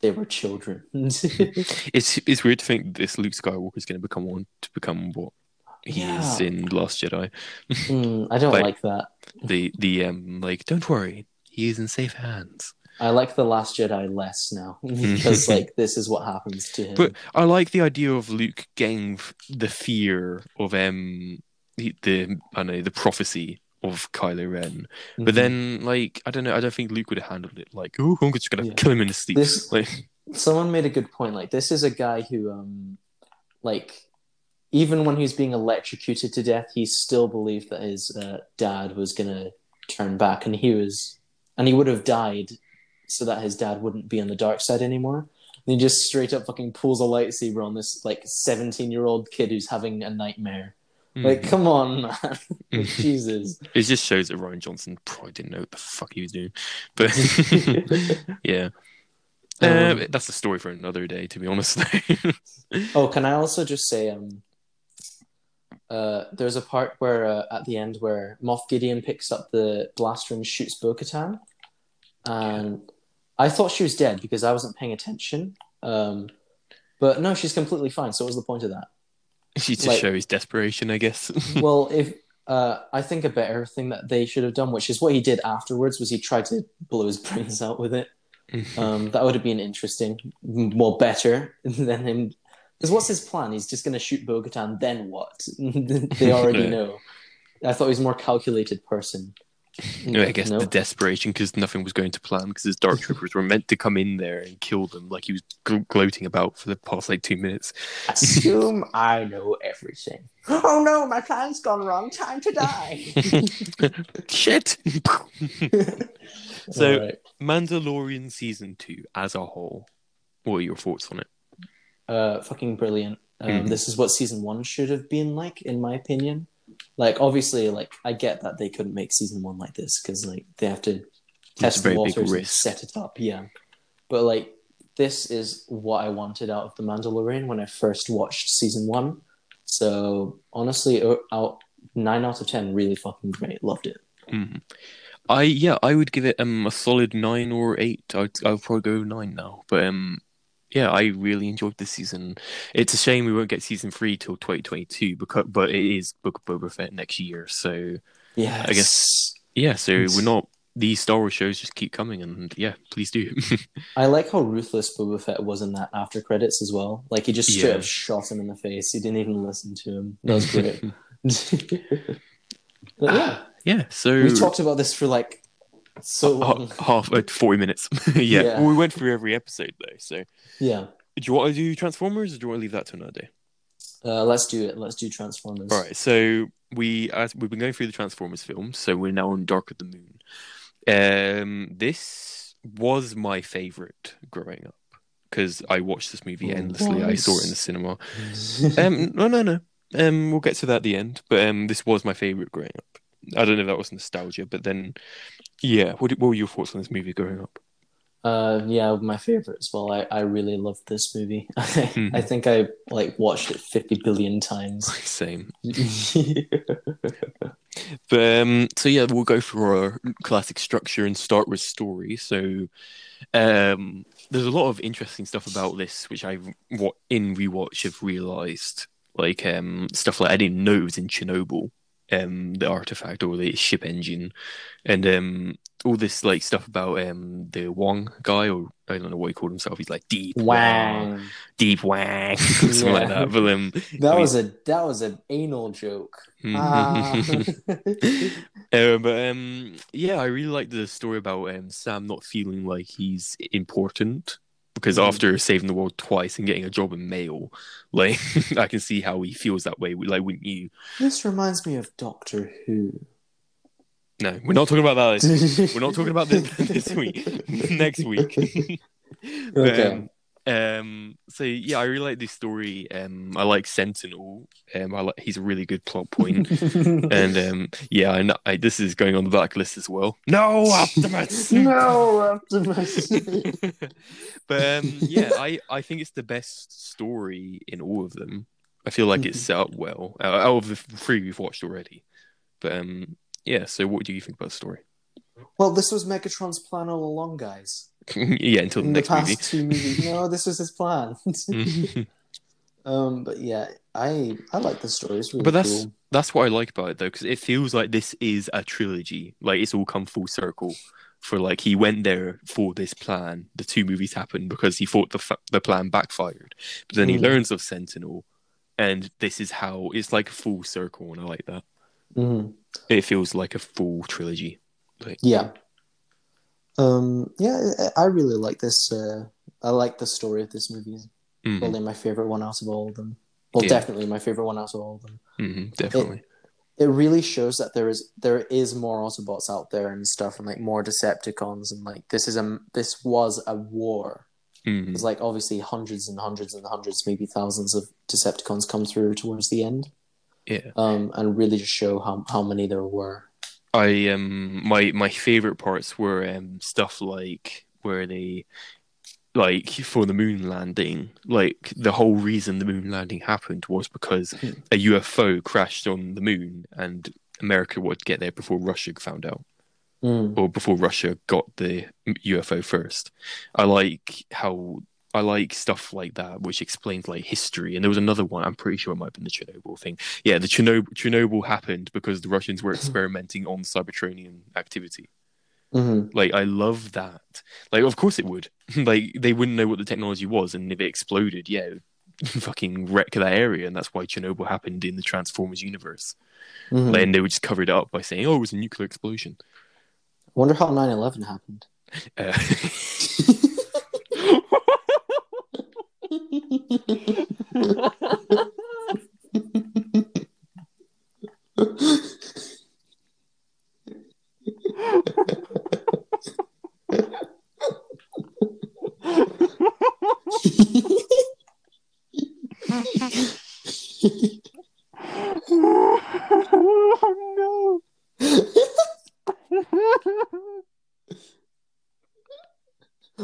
they were children. [laughs] it's it's weird to think this Luke Skywalker is going to become one to become what he is in Last Jedi. Hmm, I don't Like- like that. The the um like don't worry, he is in safe hands. I like the Last Jedi less now [laughs] because [laughs] like this is what happens to him. But I like the idea of Luke getting the fear of um the, the I don't know the prophecy of Kylo Ren. Mhm. But then, like, I don't know. I don't think Luke would have handled it. Like, oh, I'm just gonna Yeah. kill him in his sleep. This- [laughs] Like, someone made a good point. Like this is a guy who, um, like, even when he's being electrocuted to death, he still believed that his uh, dad was gonna turn back, and he was, and he would have died so that his dad wouldn't be on the dark side anymore. And he just straight up fucking pulls a lightsaber on this like seventeen year old kid who's having a nightmare. Like, mm. come on, man, [laughs] Mm. Jesus. it just shows that Rian Johnson probably didn't know what the fuck he was doing. But [laughs] yeah, Um, uh, that's a story for another day. To be honest, [laughs] Oh, can I also just say, um, uh, there's a part where uh, at the end where Moff Gideon picks up the blaster and shoots Bo-Katan, and I thought she was dead because I wasn't paying attention. Um, but no, she's completely fine. So what was the point of that? She just Like- shows desperation, I guess. [laughs] well, if uh, I think a better thing that they should have done, which is what he did afterwards, was he tried to blow his [laughs] brains out with it. [laughs] Um, that would have been interesting, well, better than him. Because what's his plan? He's just going to shoot Bo-Katan, then what? they already know. I thought he was a more calculated person. No, I guess No? the desperation because nothing was going to plan because his dark troopers were meant to come in there and kill them, like he was gl- gloating about for the past like two minutes. Assume I know everything. Oh no, my plan's gone wrong. Time to die. [laughs] Shit. [laughs] So- Alright. Mandalorian season two as a whole. What are your thoughts on it? uh, fucking brilliant. Um, Mhm. This is what season one should have been like, in my opinion. Like, obviously, like I get that they couldn't make season one like this because like they have to test the waters and set it up. Yeah, but like this is what I wanted out of the Mandalorian when I first watched season one. So honestly, out nine out of ten, really fucking great. Loved it. Mhm. I yeah, I would give it um a solid nine or eight. I'd I'll probably go nine now. But um yeah, I really enjoyed this season. It's a shame we won't get season three till twenty twenty two because but it is Book of Boba Fett next year. So Yeah, I guess- yeah, so It's- we're not these Star Wars shows just keep coming and yeah, please do. [laughs] I like how ruthless Boba Fett was in that after credits as well. Like he just straight Yeah. up shot him in the face. He didn't even listen to him. That was great. [laughs] [laughs] but yeah, [sighs] yeah, so we talked about this for like so long. half uh, forty minutes. [laughs] yeah. Yeah. Well, we went through every episode though. So Yeah, do you want to do Transformers or do you want to leave that to another day? uh, let's do it. Let's do Transformers. All right, so we as we've been going through the Transformers films, so we're now on Dark of the Moon. Um, this was my favorite growing up because I watched this movie endlessly. I saw it in the cinema. [laughs] Um, no, no, no. Um, we'll get to that at the end. But um, this was my favorite growing up. I don't know if that was nostalgia, but then, yeah. What, what were your thoughts on this movie growing up? Uh, yeah, my favorite as well. I, I really loved this movie. Mhm. [laughs] I think I like watched it fifty billion times. [laughs] Same. [laughs] But um, so yeah, we'll go through our classic structure and start with story. So um, there's a lot of interesting stuff about this, which I what in rewatch have realized, like um, stuff like I didn't know it was in Chernobyl, um, the artifact or the ship engine, and um, all this like stuff about um, the Wang guy or I don't know what he called himself. He's like deep Wang. deep Wang, [laughs] something like that. But um, That I mean- was a that was an anal joke. Ah. [laughs] Uh, but um, yeah, I really like the story about um, Sam not feeling like he's important because Mhm. after saving the world twice and getting a job in mail, [laughs] like [laughs] I can see how he feels that way. Like, wouldn't you? this reminds me of Doctor Who. No, we're not talking about that. [laughs] We're not talking about this, this week. Next week. Okay. um, um, so yeah, I really like this story. Um, I like Sentinel. Um, I like he's a really good plot point. [laughs] and um, yeah, I know I, this is going on the blacklist as well. No, Optimus. [laughs] no, Optimus. [laughs] but um, yeah, I, I think it's the best story in all of them. I feel like it's set up well uh, out of the three we've watched already. But um, yeah, so what do you think about the story? well, this was Megatron's plan all along, guys. [laughs] yeah, until the In the next past movie. two movies, no, [laughs] this was his plan. [laughs] Um, but yeah, I I like the story. It's really But that's cool. that's what I like about it though, because it feels like this is a trilogy. Like it's all come full circle. For like he went there for this plan. The two movies happened because he thought the fa- the plan backfired, but then he Mm. learns of Sentinel, and this is how it's like a full circle, and I like that. Mhm. It feels like a full trilogy. Like, Yeah. Um. Yeah, I really like this. Uh, I like the story of this movie. mhm, Probably my favorite one out of all of them. Well, Yeah. definitely my favorite one out of all of them. mhm, definitely. It really shows that there is there is more Autobots out there and stuff, and like more Decepticons, and like this is a this was a war. Mhm. It's like obviously hundreds and hundreds and hundreds, maybe thousands of Decepticons come through towards the end. Yeah. Um, and really just show how how many there were. I um my my favorite parts were um stuff like where they like for the moon landing like the whole reason the moon landing happened was because Hmm. a UFO crashed on the moon and America would get there before Russia found out Mm. or before Russia got the UFO first. I like how I like stuff like that, which explains like history. And there was another one. I'm pretty sure it might have been the Chernobyl thing. Yeah, the Chernobyl Chernobyl happened because the Russians were experimenting on Cybertronian activity. hmm Like I love that. Like of course it would. [laughs] like they wouldn't know what the technology was, and if it exploded, yeah, it would [laughs] fucking wreck that area. And that's why Chernobyl happened in the Transformers universe. hmm And they would just cover it up by saying, "Oh, it was a nuclear explosion." I wonder how 9-11 happened. Uh, [laughs] oh [laughs]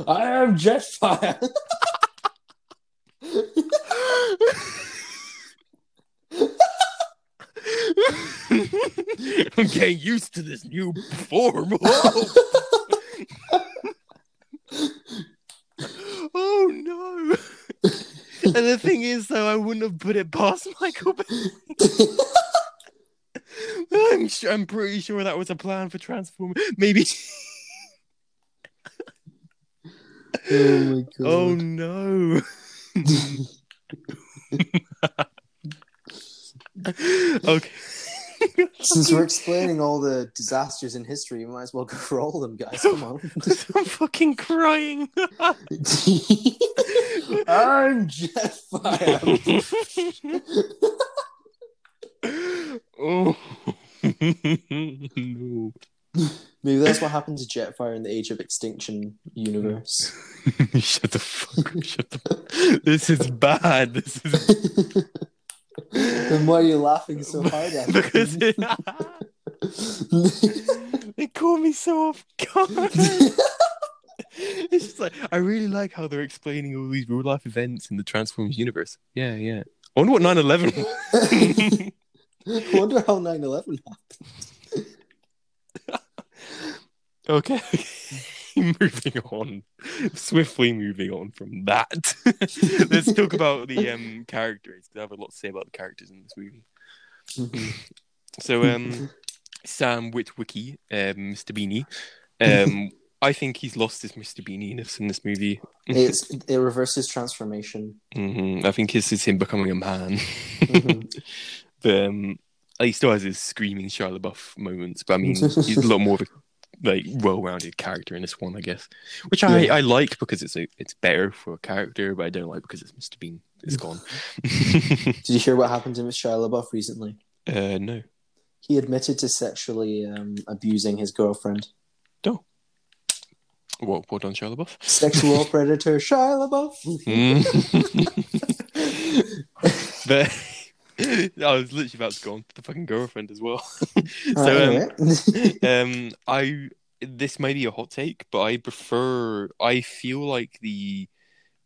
I Jetfire. I'm getting used to this new form. [laughs] oh no! And the thing is, though, I wouldn't have put it past Michael Bay. [laughs] I'm, su- I'm pretty sure that was a plan for Transform. Maybe. oh my [laughs] oh, god. Oh no! okay. Since we're [laughs] explaining all the disasters in history, you might as well go for all of them, guys. Come on. [laughs] I'm fucking crying. [laughs] I'm Jetfire. oh no! Maybe that's what happened to Jetfire in the Age of Extinction universe. Shut the fuck up! Shut the. This is bad. This is then why are you laughing so [laughs] hard at because it? [laughs] they call me so off guard. [laughs] It's just like I really like how they're explaining all these real life events in the Transformers universe. Yeah, yeah. I wonder what 9/11 was. I wonder how 9 11 happened. Okay. [laughs] moving on. Swiftly moving on from that. [laughs] Let's talk about the um characters. 'cause I have a lot to say about the characters in this movie. So um Sam Witwicky, um, Mr. Beanie. Um [laughs] I think he's lost his Mr. Beaniness in this movie. it's, it reverses transformation. hmm I think this is him becoming a man. Mhm. but um, he still has his screaming Shia LaBeouf moments. But I mean, he's a lot more of a like well-rounded character in this one, I guess, which I, Yeah. I like because it's a, it's better for a character, but I don't like because it's Mr. Bean. It's [laughs] gone. Did you hear what happened to Shia LaBeouf recently? uh, no. He admitted to sexually um, abusing his girlfriend. No, What? What on Shia LaBeouf? Sexual [laughs] predator Shia LaBeouf. Mm. [laughs] but [laughs] I was literally about to go on to the fucking girlfriend as well. [laughs] so um, [laughs] um i this may be a hot take but i prefer i feel like the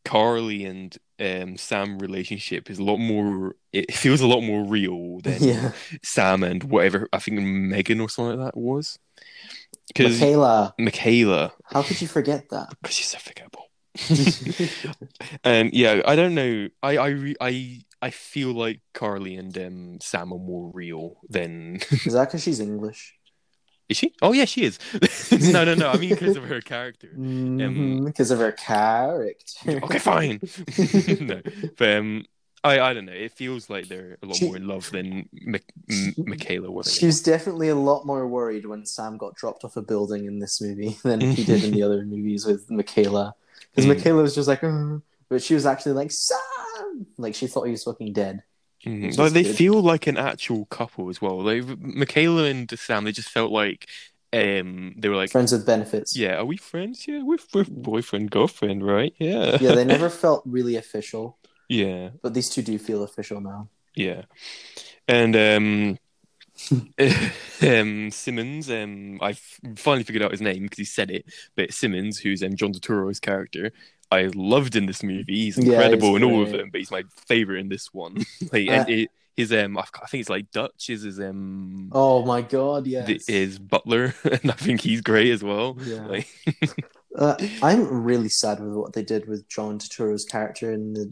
carly and um sam relationship is a lot more it feels a lot more real than yeah. sam and whatever i think megan or something like that was because Mikaela, mikaela how could you forget that? because she's so forgettable and yeah i don't know i i re- i i feel like carly and um sam are more real than [laughs] Is that because she's English? Is she? Oh yeah, she is. [laughs] no, no, no. I mean because of her character. Because of her character. Okay, fine. [laughs] no, but um, I I don't know. It feels like they're a lot She- more in love than Mi- M- Mikaela was. She was definitely a lot more worried when Sam got dropped off a building in this movie than he did in the other movies with Mikaela. Because Mm. Mikaela was just like, but she was actually like, Sam! Like, she thought he was fucking dead. Mhm. Like they good. feel like an actual couple as well. Like Mikaela and Sam, they just felt like um they were like, Friends with benefits. yeah, are we friends? Yeah, we're, we're boyfriend girlfriend, right? Yeah, yeah, they never [laughs] felt really official, yeah, but these two do feel official now. yeah. And um, [laughs] um Simmons, um, I finally figured out his name because he said it. But Simmons, who's um John Turturro's character. I loved in this movie. He's Yeah, he's incredible in all of them, but he's my favorite in this one. [laughs] like, Uh, and it, his um, I think it's like Dutch is his um, Oh my god, yes. th- is Butler, [laughs] and I think he's great as well. Yeah. Like, [laughs] Uh, I'm really sad with what they did with John Turturro's character in the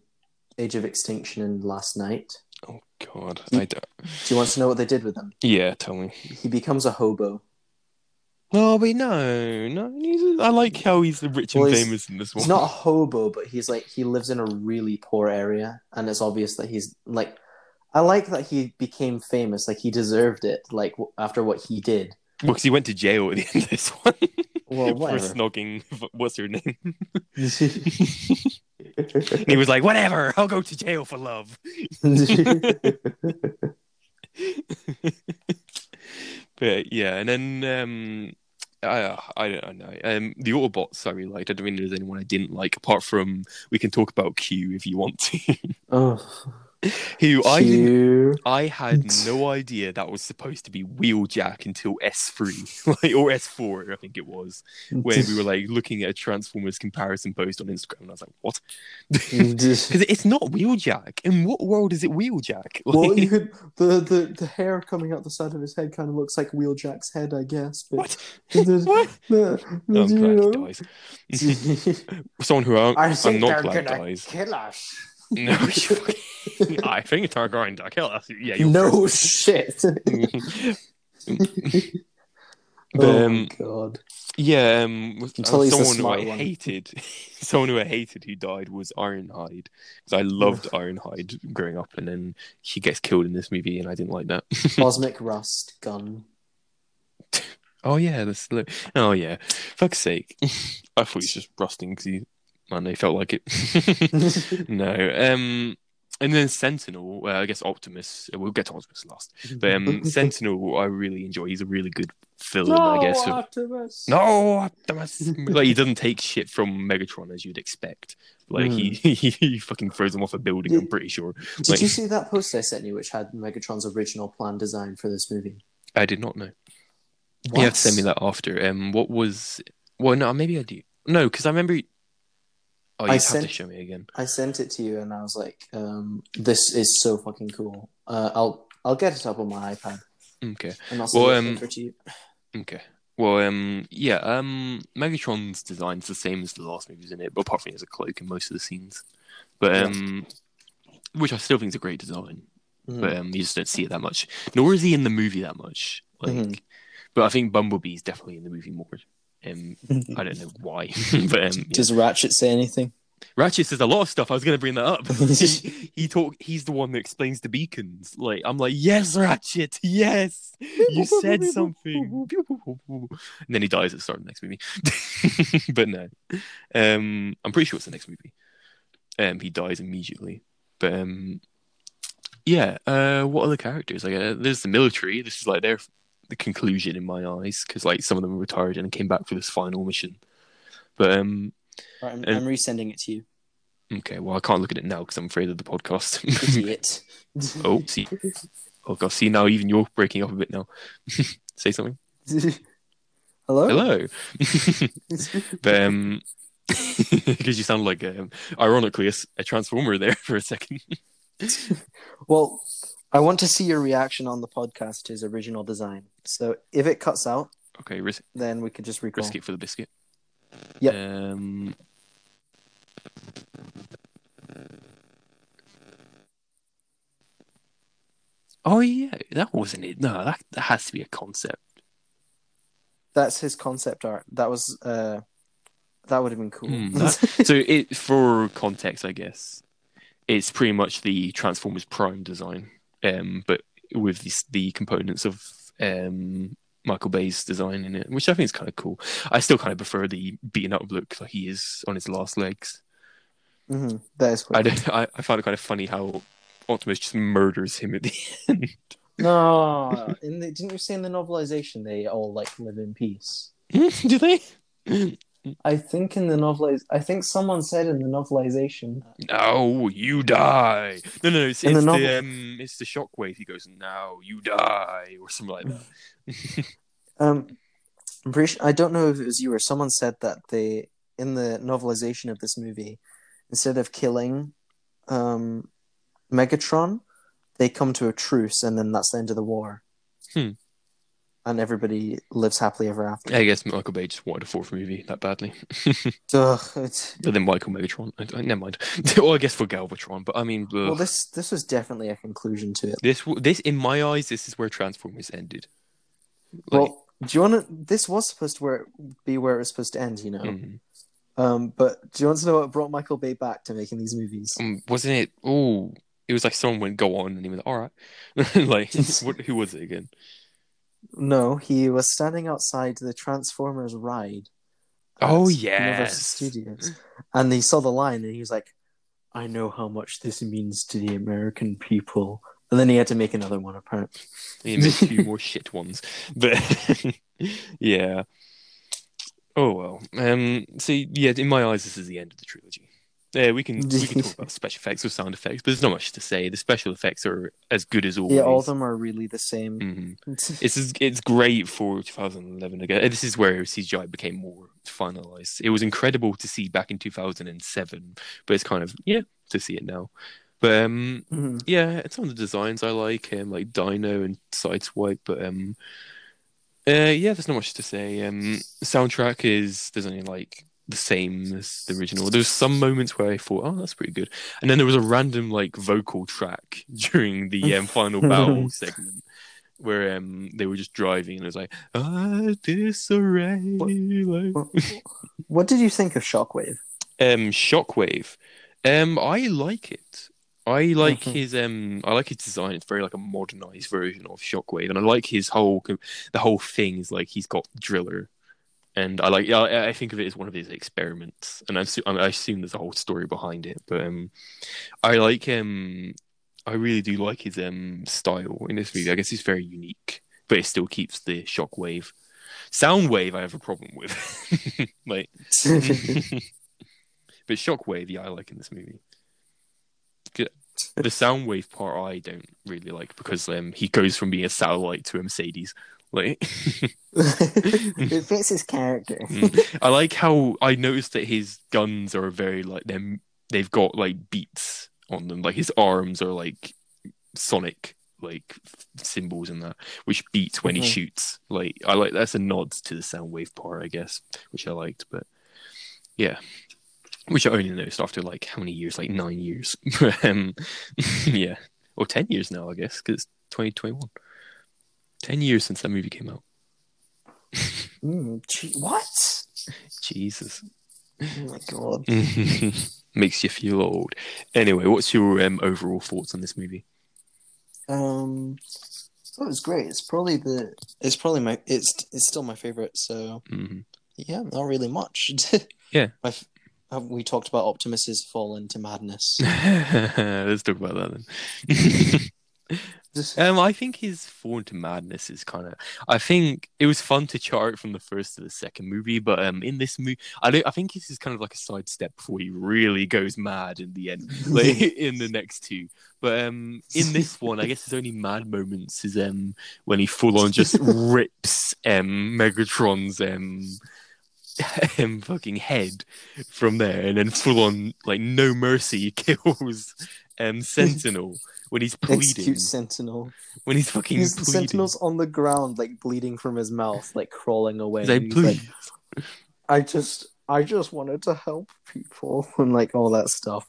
Age of Extinction and Last Knight. oh god, I don't. Do you want to know what they did with him? Yeah, tell me. He becomes a hobo. No, but no, no. He's, I like how he's rich and Well, he's- famous in this one. He's not a hobo, but he's like he lives in a really poor area, and it's obvious that he's like. I like that he became famous. Like he deserved it. Like w- after what he did. Well, because he went to jail at the end of this one Well, [laughs] for whatever. snogging. What's her name? And [laughs] he was like, "Whatever, I'll go to jail for love." [laughs] But yeah, and then um, I I don't know. Um, the Autobots I really liked. I don't think there's anyone I didn't like apart from we can talk about Q if you want to. [laughs] oh, Who I didn't had no idea that was supposed to be Wheeljack until S3, [laughs] like or S4, I think it was, where we were like looking at a Transformers comparison post on Instagram, and I was like, "What?" [laughs] Because it's not Wheeljack. In what world is it Wheeljack? [laughs] well, Like, you could the, the the hair coming out the side of his head kind of looks like Wheeljack's head, I guess. But what? What? the- I'm glad he the- dies. Someone who I'm, I I'm think not they're glad gonna dies. kill us. No, you- [laughs] I think they're going to kill us. Yeah, you're No shit. But, [laughs] [laughs] oh um, god. Yeah, um, with- uh, someone who I one. hated, someone who I hated who died was Ironhide because I loved Ironhide growing up, and then he gets killed in this movie, and I didn't like that. Cosmic rust gun. oh yeah, that's oh yeah, fuck's sake! I thought he was just rusting because he, man, they felt like it. no, um, and then Sentinel, uh, I guess Optimus. We'll get to Optimus last, [laughs] but um, Sentinel, I really enjoy. He's a really good villain, I guess. of- Optimus. No, Optimus. [laughs] like he doesn't take shit from Megatron as you'd expect. Like he, [laughs] he he fucking throws him off a building. I'm pretty sure. Did Like- you see that post I sent you, which had Megatron's original plan design for this movie? I did not know. What? You have to send me that after. Um, what was? Well, no, maybe I do. No, because I remember. Oh, you I have sent- to show me again. I sent it to you, and I was like, um, "This is so fucking cool." Uh, I'll I'll get it up on my iPad, Okay, and I'll send Well, it um, over to you. okay. Well, um, yeah. Um, Megatron's design's the same as the last movies in it, but apart from has a cloak in most of the scenes. But Yeah. um, which I still think is a great design. Mhm. but um, you just don't see it that much. Nor is he in the movie that much. Like, Mhm. but I think Bumblebee is definitely in the movie more. Um, [laughs] I don't know why, [laughs] but um, yeah. Does Ratchet say anything? Ratchet says a lot of stuff. I was going to bring that up. [laughs] he, he talk. He's the one that explains the beacons. Like I'm like, yes, Ratchet, yes, you said something. and then he dies at the start of the next movie. but no, um, I'm pretty sure it's the next movie. Um, he dies immediately. But um, yeah. Uh, what other characters? Like, uh, there's the military. This is like their the conclusion in my eyes because like some of them retired and came back for this final mission. But um, Right, I'm, Uh, I'm resending it to you, okay. Well, I can't look at it now because I'm afraid of the podcast. idiot. [laughs] [laughs] oh, see. Oh god. See now, even you're breaking up a bit now. [laughs] Say something. Hello. Hello. but um, because you sound like um, ironically a transformer there for a second. Well, I want to see your reaction on the podcast to his original design. So if it cuts out, okay, risk, then we could just recall. risk it for the biscuit. Yep. Um. Oh yeah, that wasn't it. No, that, that has to be a concept. That's his concept art. That was uh, that would have been cool. Hmm, [laughs] that- so it for context, I guess it's pretty much the Transformers Prime design, um, but with the, the components of um, Michael Bay's design in it, which I think is kind of cool. I still kind of prefer the beaten up look like he is on his last legs. hmm That is I, don't- I, I found it kind of funny how Optimus just murders him at the [laughs] end. No, in the, didn't you say in the novelization they all like live in peace? [laughs] Do they? I think in the noveliz, I think someone said in the novelization. No, you die. No, no, it's, In the it's the, novel- um, it's the shockwave. He goes, "Now you die," or something like that. [laughs] Um, I'm pretty sure, I don't know if it was you or someone said that they in the novelization of this movie, instead of killing, um, Megatron, they come to a truce, and then that's the end of the war. Hmm. And everybody lives happily ever after. I guess Michael Bay just wanted a fourth movie that badly. [laughs] Ugh, it's, But then Michael Megatron. I, I, never mind. [laughs] well, I guess for Galvatron, but I mean, ugh. well, this this was definitely a conclusion to it. this this in my eyes, this is where Transformers ended. Like, Well, do you want to? This was supposed to where, be where it was supposed to end, you know. mhm. Um, but do you want to know what brought Michael Bay back to making these movies? um, wasn't it? Oh, it was like someone went go on, and he was like, "All right." [laughs] like, what, who was it again? No, he was standing outside the Transformers ride. Oh, yeah. Universal Studios, and he saw the line, and he was like, "I know how much this means to the American people." And then he had to make another one, apparently. He made a few more shit ones, but [laughs] yeah. Oh well. Um. So yeah, in my eyes, this is the end of the trilogy. Yeah, we can we can talk [laughs] about special effects or sound effects, but there's not much to say. The special effects are as good as always. Yeah, all of them are really the same. Mhm. [laughs] It's it's great for 2011 again. This is where CGI became more finalized. It was incredible to see back in 2007, but it's kind of yeah to see it now. But um, Mhm. yeah, some of the designs I like, um, like Dino and Sideswipe. But um, uh, yeah, there's not much to say. Um, soundtrack is there's only like the same as the original. There was some moments where I thought, oh, that's pretty good, and then there was a random like vocal track [laughs] during the um, final battle [laughs] segment. Where um they were just driving and it was like ah disarray like [laughs] What did you think of Shockwave? um Shockwave. Um I like it. I like Mhm. his um I like his design. It's very like a modernized version of Shockwave, and I like his whole the whole thing is like he's got Driller, and I like I, I think of it as one of his experiments, and I assume, I assume there's a whole story behind it. But um, I like um I really do like his um style in this movie. I guess he's very unique, but it still keeps the Shockwave. Soundwave, I have a problem with, [laughs] like, [laughs] but Shockwave, yeah, I like in this movie. The Soundwave part, I don't really like because um, he goes from being a satellite to a Mercedes. Like, [laughs] [laughs] it fits his character. Mm. [laughs] I like how I noticed that his guns are very like them. They've got like beats on them. Like his arms are like sonic like symbols and that, which beats when he Mhm. shoots. Like I like that's a nod to the sound wave part, I guess, which I liked. But yeah, which I only noticed after like how many years? Like nine years. um, yeah, or ten years now, I guess, because it's twenty twenty one. Ten years since that movie came out. Mm, gee, what? Jesus. Oh my god. [laughs] Makes you feel old. Anyway, what's your um, overall thoughts on this movie? Um, oh, it was great. It's probably the. It's probably my. It's it's still my favorite. So hmm yeah, not really much. [laughs] Yeah. My, we talked about Optimus's fall into madness. [laughs] Let's talk about that then. Um, I think his fall into madness is kind of. I think it was fun to chart from the first to the second movie, but um, in this movie, I don't. I think this is kind of like a sidestep before he really goes mad in the end, [laughs] like in the next two. But um, in this one, I guess his only mad moments is um when he full on just [laughs] rips um Megatron's um. [laughs] um fucking head from there and then full on like no mercy kills um [laughs] Sentinel when he's pleading Execute Sentinel. when he's fucking He's pleading. Sentinel's on the ground, like bleeding from his mouth, like crawling away. Like, and he's like. I just, I just wanted to help people, [laughs] and like all that stuff.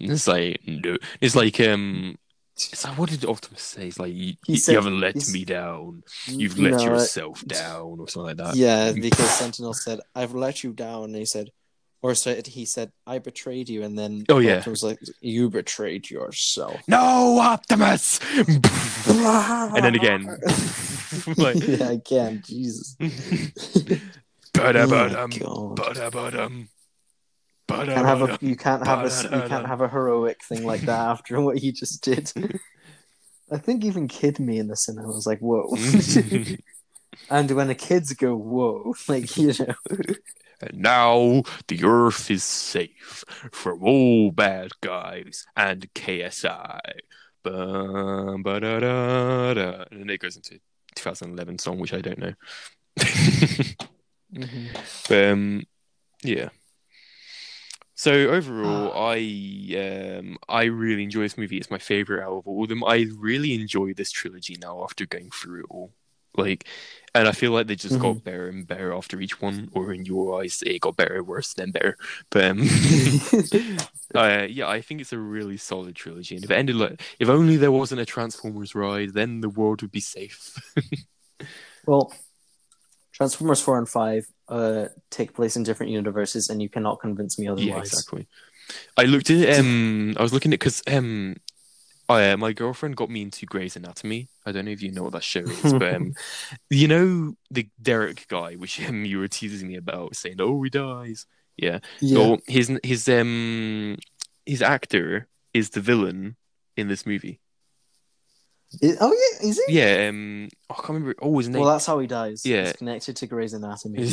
It's like no. It's like um. It's like what did Optimus say? It's like you, you said- haven't let me down. You've let No, yourself down, or something like that. Yeah, because Sentinel said, "I've let you down," and he said, Or said he said, "I betrayed you," and then Oh, yeah. Optimus was like, "You betrayed yourself." No, Optimus! [laughs] and then again, [laughs] like, [laughs] yeah, again, Jesus. ba-da-ba-dum, Oh, ba-da-ba-dum, Can't have a, you can't have a you can't have a heroic thing like that after what he just did. I think even kid me in the cinema was like, "Whoa!" and when the kids go, "Whoa!" Like you know, And now the Earth is safe from all bad guys and KSI. Bum. And then it goes into 2011 song, which I don't know. But, um, yeah. So overall, I um, I really enjoy this movie. It's my favorite out of all of them. I really enjoy this trilogy now after going through it all. Like, and I feel like they just got better and better after each one. Or in your eyes, it got better, worse, then better. But um, [laughs] uh, yeah, I think it's a really solid trilogy. And if it ended like, if only there wasn't a Transformers ride, then the world would be safe. [laughs] well, Transformers four and five uh, take place in different universes, and you cannot convince me otherwise. Yeah, exactly. I looked at it, um, I was looking at because um, I, uh, my girlfriend got me into Grey's Anatomy. I don't know if you know what that show is, but um, [laughs] you know the Derek guy, which um, you were teasing me about, saying, "Oh, he dies." Yeah. Yeah. Well, his his um his actor is the villain in this movie. Is- oh yeah, is it? Yeah. Um, I can't remember. Oh, his name. Well, that's how he dies. Yeah. He's connected to Grey's Anatomy. [laughs]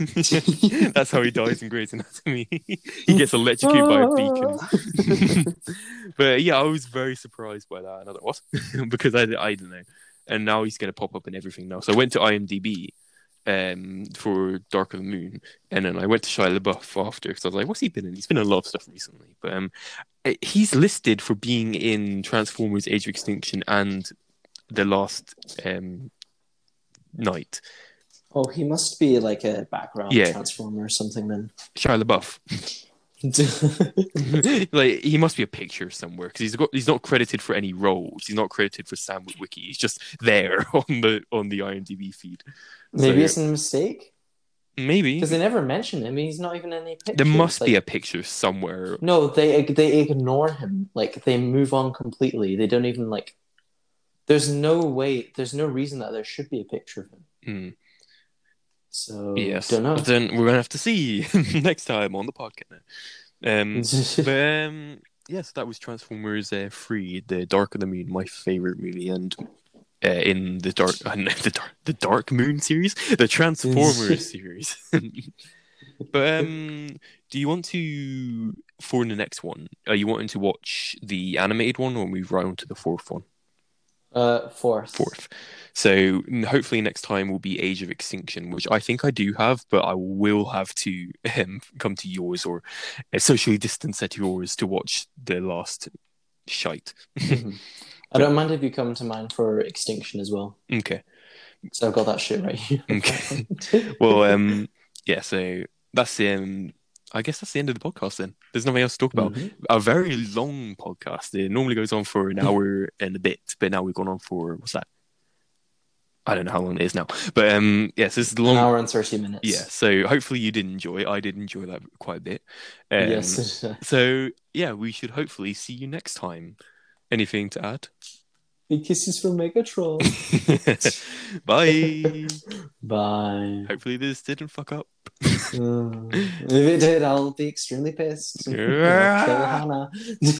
That's how he dies in Grey's Anatomy. [laughs] he gets electrocuted by a beacon. [laughs] but yeah, I was very surprised by that. And I was like, what? because I, I don't know. And now he's going to pop up in everything now. So I went to IMDb um, for Dark of the Moon. And then I went to Shia LaBeouf after because I was like, what's he been in? He's been in a lot of stuff recently. But um, he's listed for being in Transformers Age of Extinction and The Last um, Knight. Oh, he must be like a background Yeah. transformer or something then. Shia LaBeouf. [laughs] [laughs] like he must be a picture somewhere because he's got he's not credited for any roles. He's not credited for Sam Witwicky. He's just there [laughs] on the on the IMDb feed. Maybe So- it's a mistake Maybe because they never mention him. He's not even in any pictures. there must be a picture somewhere. No, they they ignore him. Like they move on completely. They don't even like. There's no way. There's no reason that there should be a picture of him. Mm, So yes, don't know. But then we're gonna have to see [laughs] next time on the podcast. Um, [laughs] but um, yes, that was Transformers uh, Three: The Dark of the Moon, my favorite movie, and uh, in the dark, [laughs] uh, no, the dark, the Dark Moon series, the Transformers [laughs] series. [laughs] but um, do you want to for the next one? Are you wanting to watch the animated one, or move right on to the fourth one? uh, fourth. Fourth. So hopefully next time will be Age of Extinction, which I think I do have, but I will have to um, come to yours or uh, socially distance at yours to watch the last shite. I don't mind if you come to mine for extinction as well. Okay. So I've got that shit right here. Okay. Well, um, yeah. So that's um, I guess that's the end of the podcast. Then there's nothing else to talk about. Mhm. A very long podcast. It normally goes on for an [laughs] hour and a bit, but now we've gone on for what's that? I don't know how long it is now, but um, yes, this is the An long. hour and thirty minutes. Yeah, so hopefully you did enjoy. It. I did enjoy that quite a bit. Um, yes. [laughs] So yeah, we should hopefully see you next time. Anything to add? Big kisses from Megatron. [laughs] Bye. Bye. hopefully this didn't fuck up. Uh, if it did, I'll be extremely pissed. Yeah. [laughs]